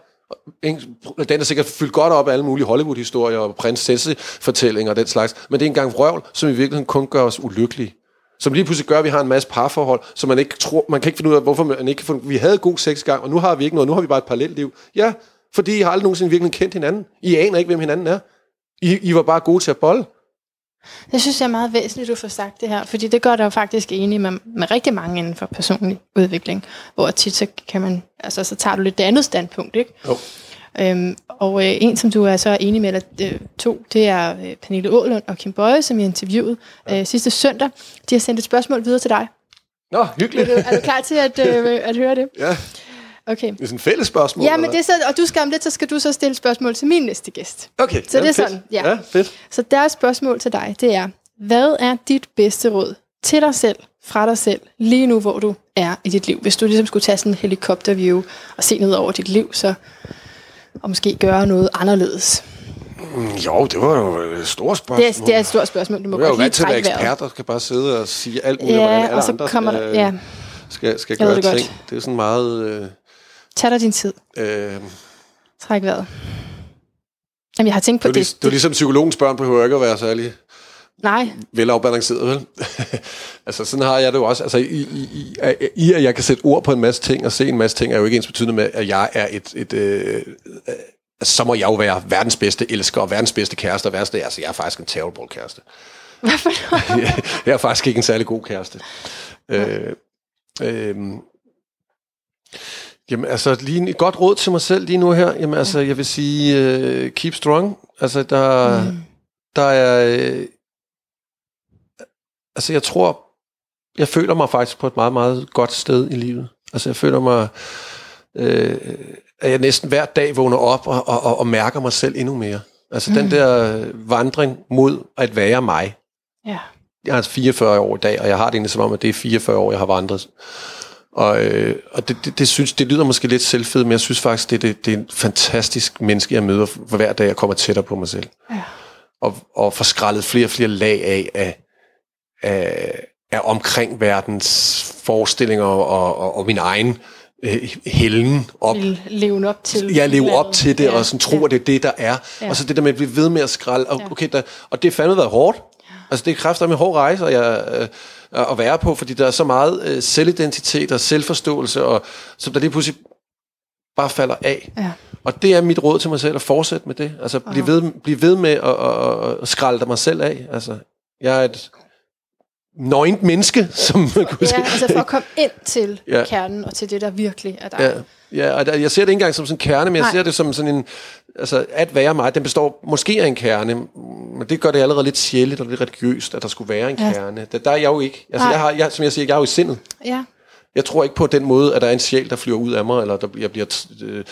Den er sikkert fyldt godt op af alle mulige Hollywood-historier og prinsessefortællinger og den slags, men det er engang vrøvl, som i virkeligheden kun gør os ulykkelige. Som lige pludselig gør, at vi har en masse parforhold, som man ikke tror, man kan ikke finde ud af, hvorfor man ikke kan vi havde god sex gang, og nu har vi ikke noget, nu har vi bare et parallelt liv. Ja, fordi I har aldrig nogensinde virkelig kendt hinanden. I aner ikke, hvem hinanden er. I, I var bare gode til at bolle. Jeg synes, det er meget væsentligt, at du får sagt det her, fordi det gør dig jo faktisk enig med, med rigtig mange inden for personlig udvikling, hvor tit så kan man, altså så tager du lidt det andet standpunkt, ikke? Jo. Øhm, og øh, en, som du er så enig med, eller øh, to, det er øh, Pernille Ålund og Kim Bøje, som jeg interviewede øh, sidste søndag. De har sendt et spørgsmål videre til dig. Nå, Er hyggeligt. du, er du klar til at, øh, at høre det? Ja, Okay. det er sådan et fælles spørgsmål. Ja, men det er så, og du skal om lidt, så skal du så stille spørgsmål til min næste gæst. Okay, så det er fedt. sådan, ja. ja fedt. Så deres spørgsmål til dig, det er, hvad er dit bedste råd til dig selv, fra dig selv, lige nu, hvor du er i dit liv? Hvis du ligesom skulle tage sådan en helikopterview og se ned over dit liv, så og måske gøre noget anderledes. Mm, Jo, det var jo et stort spørgsmål. Det er, det er et stort spørgsmål. Du må Nu er jeg jo godt lige vant til at være trække vejret. ekspert, og skal bare sidde og sige alt muligt, hvordan Ja, alle og så andre kommer der, øh, ja, skal, skal Jeg ved gøre det godt. ting. Det er sådan meget... Øh, tag dig din tid. øh, Træk vejret. Jamen, jeg har tænkt på det, er det. det er ligesom psykologens børn behøver ikke at være særlig Nej, velafbalanceret, vel? [LAUGHS] altså, sådan har jeg det jo også. Altså, i, i, i, i, at jeg kan sætte ord på en masse ting, og se en masse ting, er jo ikke ens betydende med, at jeg er et... et øh, øh, så må jeg jo være verdens bedste elsker, og verdens bedste kæreste, og værste, altså, jeg er faktisk en terrible kæreste. [LAUGHS] hvad for noget? [LAUGHS] jeg er faktisk ikke en særlig god kæreste. Øh, øh, jamen altså, lige et godt råd til mig selv lige nu her. Jamen altså, jeg vil sige, uh, keep strong. Altså, der, mm. der er... Øh, altså, jeg tror, jeg føler mig faktisk på et meget, meget godt sted i livet. Altså, jeg føler mig... Øh, at jeg næsten hver dag vågner op og, og, og, og mærker mig selv endnu mere. Altså, mm. den der vandring mod at være mig, Ja. jeg er 44 år i dag, og jeg har det egentlig som om, at det er 44 år, jeg har vandret. Og, øh, og det, det, det, synes, det lyder måske lidt selvfedt, men jeg synes faktisk, det, det, det er en fantastisk menneske, jeg møder for hver dag, jeg kommer tættere på mig selv. Ja. Og, og får skrællet flere og flere lag af, af, af, af omkring verdens forestillinger og, og, og min egen øh, hælden op. Leve op til. Jeg lever op til det, Ja, og sådan tror, ja. det er det, der er. Ja. Og så det der med at blive ved med at skralde. Og, Ja. okay, der, og det har fandme været hårdt. Altså det er kræfter med hård rejse, og jeg, øh, at være på, fordi der er så meget øh, selvidentitet og selvforståelse, og, som der lige pludselig bare falder af. Ja. Og det er mit råd til mig selv, at fortsætte med det. Altså blive ved, blive ved med at, at, at, at skralde mig selv af. Altså, jeg er et nøgent menneske, som man kunne Ja, sige. altså for at komme ind til [LAUGHS] Ja. kernen og til det, der virkelig er dig. Ja, ja og der- jeg ser det ikke engang som sådan en kerne, men jeg Nej. ser det som sådan en, altså at være mig, den består måske af en kerne, men det gør det allerede lidt sjældent og lidt religiøst, at der skulle være en Ja. kerne. Der, der er jeg jo ikke. Altså Nej. jeg har, jeg, som jeg siger, jeg er jo i sindet. ja. Jeg tror ikke på den måde, at der er en sjæl, der flyver ud af mig, eller der, jeg bliver... Øh,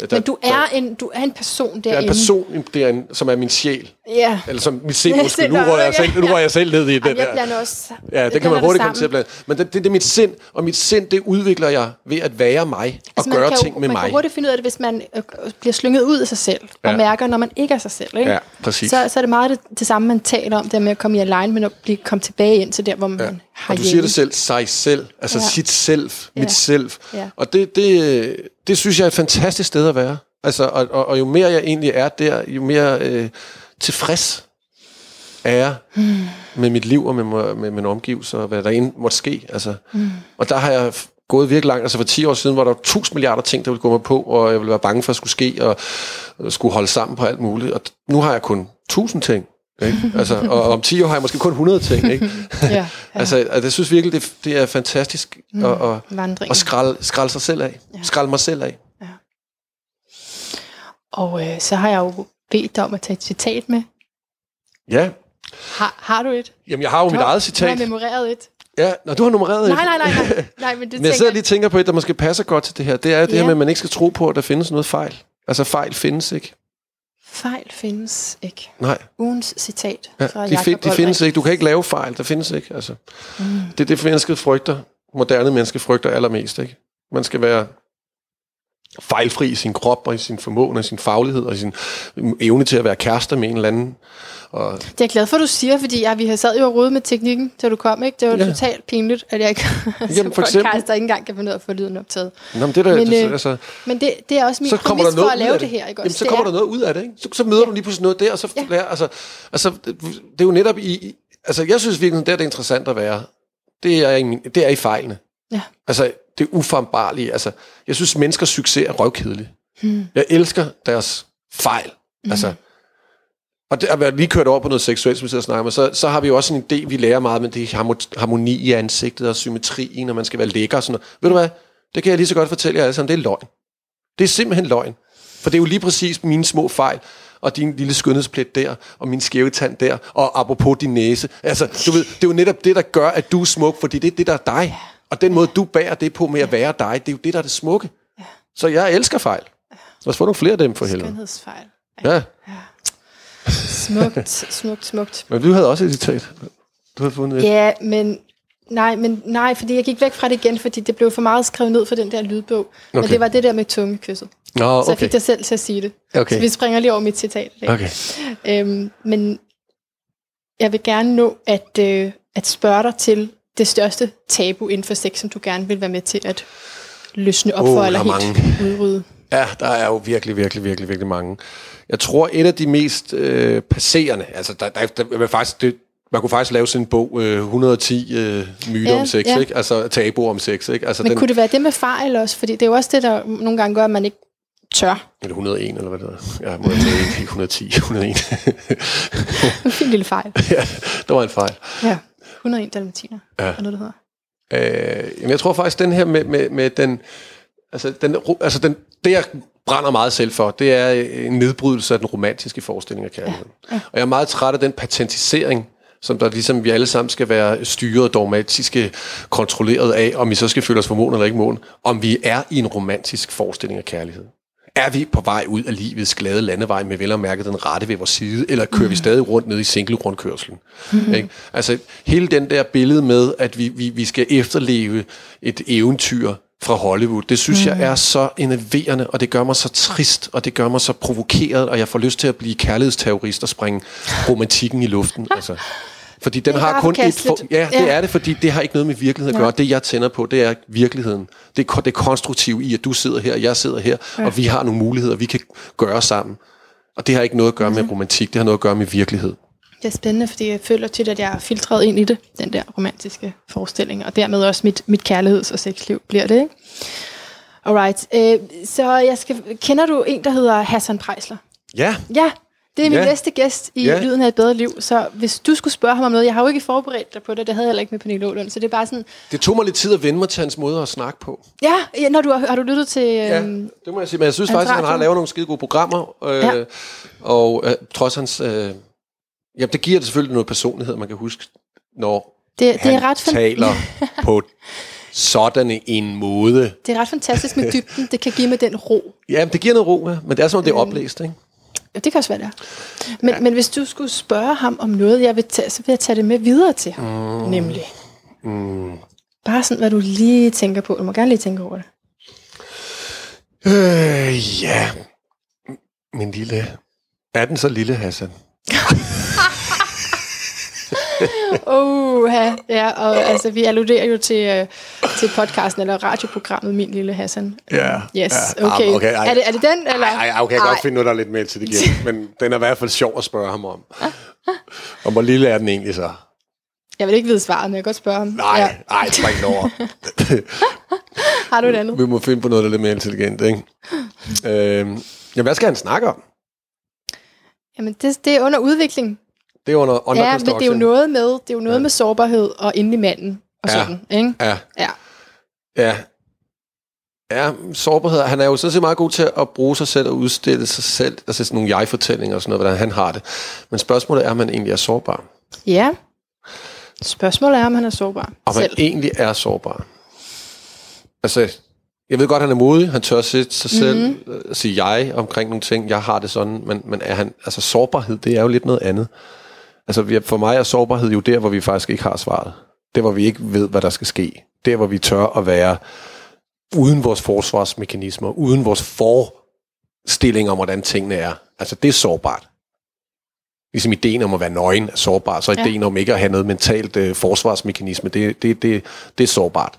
der, Men du der, er en, du er en person derinde. der er en person, derinde, som er min sjæl. Ja. Eller som mit sind, [LAUGHS] undskyld, nu rører jeg selv, nu rører jeg selv ned i jeg der. blander også... Ja, jeg det kan man hurtigt komme til at blande. Men det, det, det er mit sind, og mit sind, det udvikler jeg ved at være mig, og Altså, man gøre kan ting med man mig. kan hurtigt finde ud af det, hvis man øh, bliver slynget ud af sig selv, og Ja. mærker, når man ikke er sig selv. Ikke? Ja, præcis. Så, så er det meget det, det samme, man taler om, det med at komme i alignment og blive, komme tilbage ind til der, hvor man Ja. Og du siger det selv, sig selv, altså Ja. sit selv, mit Ja. selv. Ja. Og det, det, det synes jeg er et fantastisk sted at være. Altså, og, og, og jo mere jeg egentlig er der, jo mere øh, tilfreds er jeg Hmm. med mit liv og med, med, med mine omgivelser, og hvad der end måtte ske. Altså. Og der har jeg gået virkelig langt. Altså for 10 år siden var der tusind milliarder ting, der ville gå mig på, og jeg ville være bange for at skulle ske, og, og skulle holde sammen på alt muligt. Og nu har jeg kun tusind ting. Ikke? Altså, og om 10 år har jeg måske kun 100 ting. Ikke? [LAUGHS] Ja, ja. Altså, altså, jeg synes virkelig, det, det er fantastisk mm. at, at, at skralde, skralde sig selv af. Ja. Skralde mig selv af. Og øh, så har jeg jo bedt dig om at tage et citat med. Ja. Har, har du et? Jamen, jeg har jo mit Du har- eget Du har citat. memoreret et. Ja, når du har nummereret Nej, nej, nej, nej. [LAUGHS] nej men det Men jeg sidder lige og tænker på et, der måske passer godt til det her. Det er det Ja. her med, at man ikke skal tro på, at der findes noget fejl. Altså, fejl findes ikke. Fejl findes ikke. Nej, Ugens citat ja, fra de, find, de findes ikke. Du kan ikke lave fejl. Der findes ikke. Altså. Mm. Det er det, mennesket frygter. Moderne mennesker frygter allermest. Ikke? Man skal være fejlfri i sin krop og i sin formåen og sin faglighed og sin evne til at være kærester med en eller anden. Og Det er jeg glad for, at du siger, fordi ja, vi har sad jo og rode med teknikken, da du kom. ikke. Det var Ja. ja. totalt pinligt, at jeg ikke som [LAUGHS] for eksempel. podcaster ikke engang kan finde ud af at få lyden optaget. Nå, men det er da, Men, det, øh, altså, Men det, det er også min så kommer præmis der noget for at lave af det her. Ikke? Jamen, også? så Det kommer er- der noget ud af det, ikke? Så, så møder du lige pludselig noget der, og så Ja. ja. lærer, altså, altså, det, det er jo netop i, i- altså, jeg synes virkelig, der det er interessant at være, det er i, min, det er i fejlene. Ja. Altså, det er uformbarlige, altså, jeg synes, menneskers succes er røvkedelig. Hmm. Jeg elsker deres fejl, altså, og det, at være lige kørt over på noget seksuelt, som vi sidder og snakker om, så, så har vi jo også en idé, vi lærer meget med det er harmo- harmoni i ansigtet og symmetri, når man skal være lækker og sådan noget. Ved du hvad? Det kan jeg lige så godt fortælle jer alle sammen, det er løgn. Det er simpelthen løgn. For det er jo lige præcis mine små fejl, og din lille skønhedsplet der, og min skæve tand der, og apropos din næse. Altså, du ved, det er jo netop det, der gør, at du er smuk, fordi det er det, der er dig. Og den måde, du bærer det på med at være dig, det er jo det, der er det smukke. Så jeg elsker fejl. Lad os få nogle flere af dem for helvede. Skønhedsfejl. Ja, Smukt, smukt, smukt. men du havde også et citat. Du havde fundet et. Ja, men nej, men nej, fordi jeg gik væk fra det igen, fordi det blev for meget skrevet ned for den der lydbog. Okay. Men Okay. det var det der med tungekysset. Nå, Så jeg okay. fik dig selv til at sige det. Okay. Så vi springer lige over mit citat. i dag. Okay. Øhm, men jeg vil gerne nå at, øh, at spørge dig til det største tabu inden for sex, som du gerne vil være med til at løsne op Åh, for, der eller er helt udrydde. Ja, der er jo virkelig, virkelig, virkelig, virkelig mange. Jeg tror, et af de mest øh, passerende, altså der, der, der, der faktisk, det, man kunne faktisk lave sådan en bog, øh, 110 øh, myter Ja, om sex, ja. ikke? Altså tabuer om sex, ikke? Altså Men den, kunne det være det med fejl også? Fordi det er jo også det, der nogle gange gør, at man ikke tør. Eller 101, eller hvad det hedder. Ja, må jeg tage ikke 110, 101. En fin lille fejl. [LAUGHS] ja, der var en fejl. Ja. 101 dalmatiner. Ja. Er noget, det hedder. Øh, jamen, jeg tror faktisk, den her med, med, med den, altså, den, altså den, det jeg brænder meget selv for, det er en nedbrydelse af den romantiske forestilling af kærlighed. Ja. Ja. Og jeg er meget træt af den patentisering, som der ligesom vi alle sammen skal være styret, dogmatiske, kontrolleret af, om vi så skal føle os formåen eller ikke mån, om vi er i en romantisk forestilling af kærlighed. Er vi på vej ud af livets glade landevej med vel at mærke den rette ved vores side, eller kører mm. vi stadig rundt ned i single-rundkørselen? Mm-hmm. Ikke? Altså hele den der billede med, at vi, vi, vi skal efterleve et eventyr fra Hollywood, det synes mm. jeg er så enerverende, og det gør mig så trist, og det gør mig så provokeret, og jeg får lyst til at blive kærlighedsterrorist og springe romantikken i luften. Altså. Fordi den har kun et... For, ja, det ja. er det, fordi det har ikke noget med virkeligheden at gøre. Ja. Det, jeg tænder på, det er virkeligheden. Det er det konstruktive i, at du sidder her, jeg sidder her, ja. og vi har nogle muligheder, vi kan gøre sammen. Og det har ikke noget at gøre mm. med mhm. romantik, det har noget at gøre med virkelighed. Det er spændende, fordi jeg føler tit, at jeg er filtreret ind i det, den der romantiske forestilling, og dermed også mit, mit kærligheds- og sexliv bliver det, ikke? Alright, øh, så jeg skal, kender du en, der hedder Hassan Prejsler? Ja. Ja, det er min ja. næste gæst i ja. Lyden af et bedre liv, så hvis du skulle spørge ham om noget, jeg har jo ikke forberedt dig på det, det havde jeg heller ikke med Pernille Ålund, så det er bare sådan... Det tog mig lidt tid at vende mig til hans måde at snakke på. Ja, ja når du har, har du lyttet til... Ja, øhm, det må jeg sige, men jeg synes faktisk, at han har lavet nogle skide gode programmer, øh, ja. og øh, trods hans... Øh, ja, det giver det selvfølgelig noget personlighed, man kan huske, når det, han det er ret taler [LAUGHS] på sådan en måde. Det er ret fantastisk med dybden, det kan give med den ro. Ja, det giver noget ro, ja. men det er som om det er øhm, oplæst, ikke? Ja, det kan også være det. Men, ja. men hvis du skulle spørge ham om noget, jeg vil tage, så vil jeg tage det med videre til ham. Mm. Nemlig. Mm. Bare sådan, hvad du lige tænker på. Du må gerne lige tænke over det. Øh, ja. Min lille... Er den så lille, Hassan? [LAUGHS] [LAUGHS] uh, ja, og altså, vi alluderer jo til, uh, til podcasten eller radioprogrammet Min Lille Hassan. Ja. Yes, ja. okay. Ah, okay er, det, er det den? Eller? Ej, ej, okay, jeg kan godt finde noget, der er lidt mere til det igen. men den er i hvert fald sjov at spørge ham om. og hvor lille er den egentlig så? Jeg vil ikke vide svaret, men jeg kan godt spørge ham. Nej, ja. nej, det var ikke over. [LAUGHS] Har du et andet? Vi må finde på noget, der er lidt mere intelligent, ikke? øhm, ja, hvad skal han snakke om? Jamen, det, det er under udvikling. Det er under, under Ja, men det er jo noget med, det er jo noget ja. med sårbarhed og inde i manden og ja. sådan, ikke? Ja. Ja. Ja. Ja, sårbarhed. Han er jo så meget god til at bruge sig selv og udstille sig selv, altså sådan nogle jeg-fortællinger og sådan noget, hvordan han har det. Men spørgsmålet er, om han egentlig er sårbar. Ja. Spørgsmålet er, om han er sårbar Om selv. han egentlig er sårbar. Altså, jeg ved godt, han er modig. Han tør sætte sig mm-hmm. selv, uh, sige jeg omkring nogle ting. Jeg har det sådan, men, men er han, altså sårbarhed, det er jo lidt noget andet. Altså for mig er sårbarhed jo der, hvor vi faktisk ikke har svaret. Der, hvor vi ikke ved, hvad der skal ske. Der, hvor vi tør at være uden vores forsvarsmekanismer, uden vores forestilling om, hvordan tingene er. Altså det er sårbart. Ligesom ideen om at være nøgen er sårbar, så ja. ideen om ikke at have noget mentalt øh, forsvarsmekanisme, det, det, det, det er sårbart.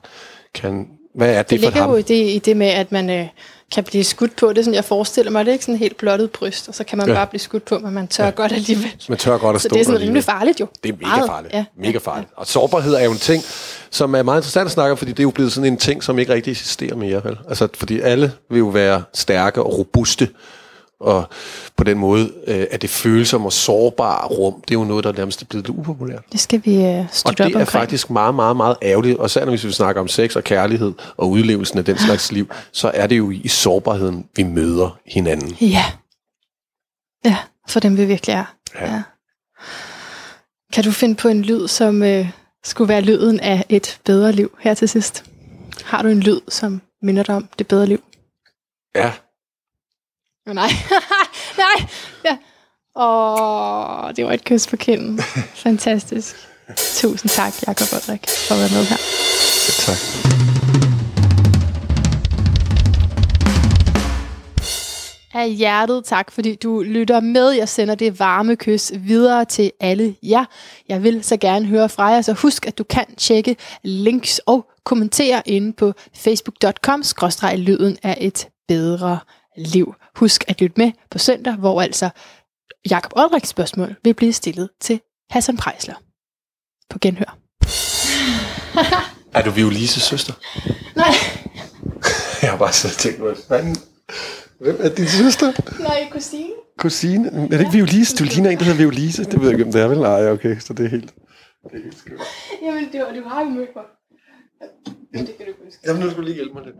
Kan, hvad er det, det for ham? Det ligger jo i det, i det med, at man øh, kan blive skudt på. Det er sådan, jeg forestiller mig, det er ikke sådan helt blottet bryst, og så kan man ja. bare blive skudt på, men man tør ja. godt alligevel. Man tør godt at stå Så det er sådan rimelig farligt jo. Det er mega farligt. Ja. Mega farligt. Og sårbarhed er jo en ting, som er meget interessant at snakke om, fordi det er jo blevet sådan en ting, som ikke rigtig eksisterer mere. Vel? Altså, fordi alle vil jo være stærke og robuste, og på den måde, øh, at det følsomme og sårbare rum, det er jo noget, der nærmest er blevet lidt upopulært. Det skal vi øh, Og det er faktisk meget, meget, meget ærgerligt, og særligt hvis vi snakker om sex og kærlighed og udlevelsen af den slags liv, så er det jo i sårbarheden, vi møder hinanden. Ja. Ja, for dem vi virkelig er. Ja. ja. Kan du finde på en lyd, som øh, skulle være lyden af et bedre liv her til sidst? Har du en lyd, som minder dig om det bedre liv? Ja, Oh, nej, [LAUGHS] nej. Ja. Åh, det var et kys på kinden. [LAUGHS] Fantastisk. Tusind tak, Jakob Ulrik, for at være med her. Tak. Af hjertet tak, fordi du lytter med. Jeg sender det varme kys videre til alle jer. Jeg vil så gerne høre fra jer, så husk, at du kan tjekke links og kommentere inde på facebook.com-lyden af et bedre liv. Husk at lytte med på søndag, hvor altså Jakob Olriks spørgsmål vil blive stillet til Hassan Prejsler. På genhør. [LAUGHS] er du Violises søster? Nej. [LAUGHS] Jeg har bare siddet og tænkt, hvad Hvem er din søster? Nej, kusine. Kusine? Er det ikke Violise? Du ligner en, der hedder Violise. Det ved jeg ikke, om det er vel? Nej, okay, så det er helt... Det er helt skørt. Jamen, du, du har jo mødt mig. Men det kan du huske. Jamen, nu skal du lige hjælpe mig lidt.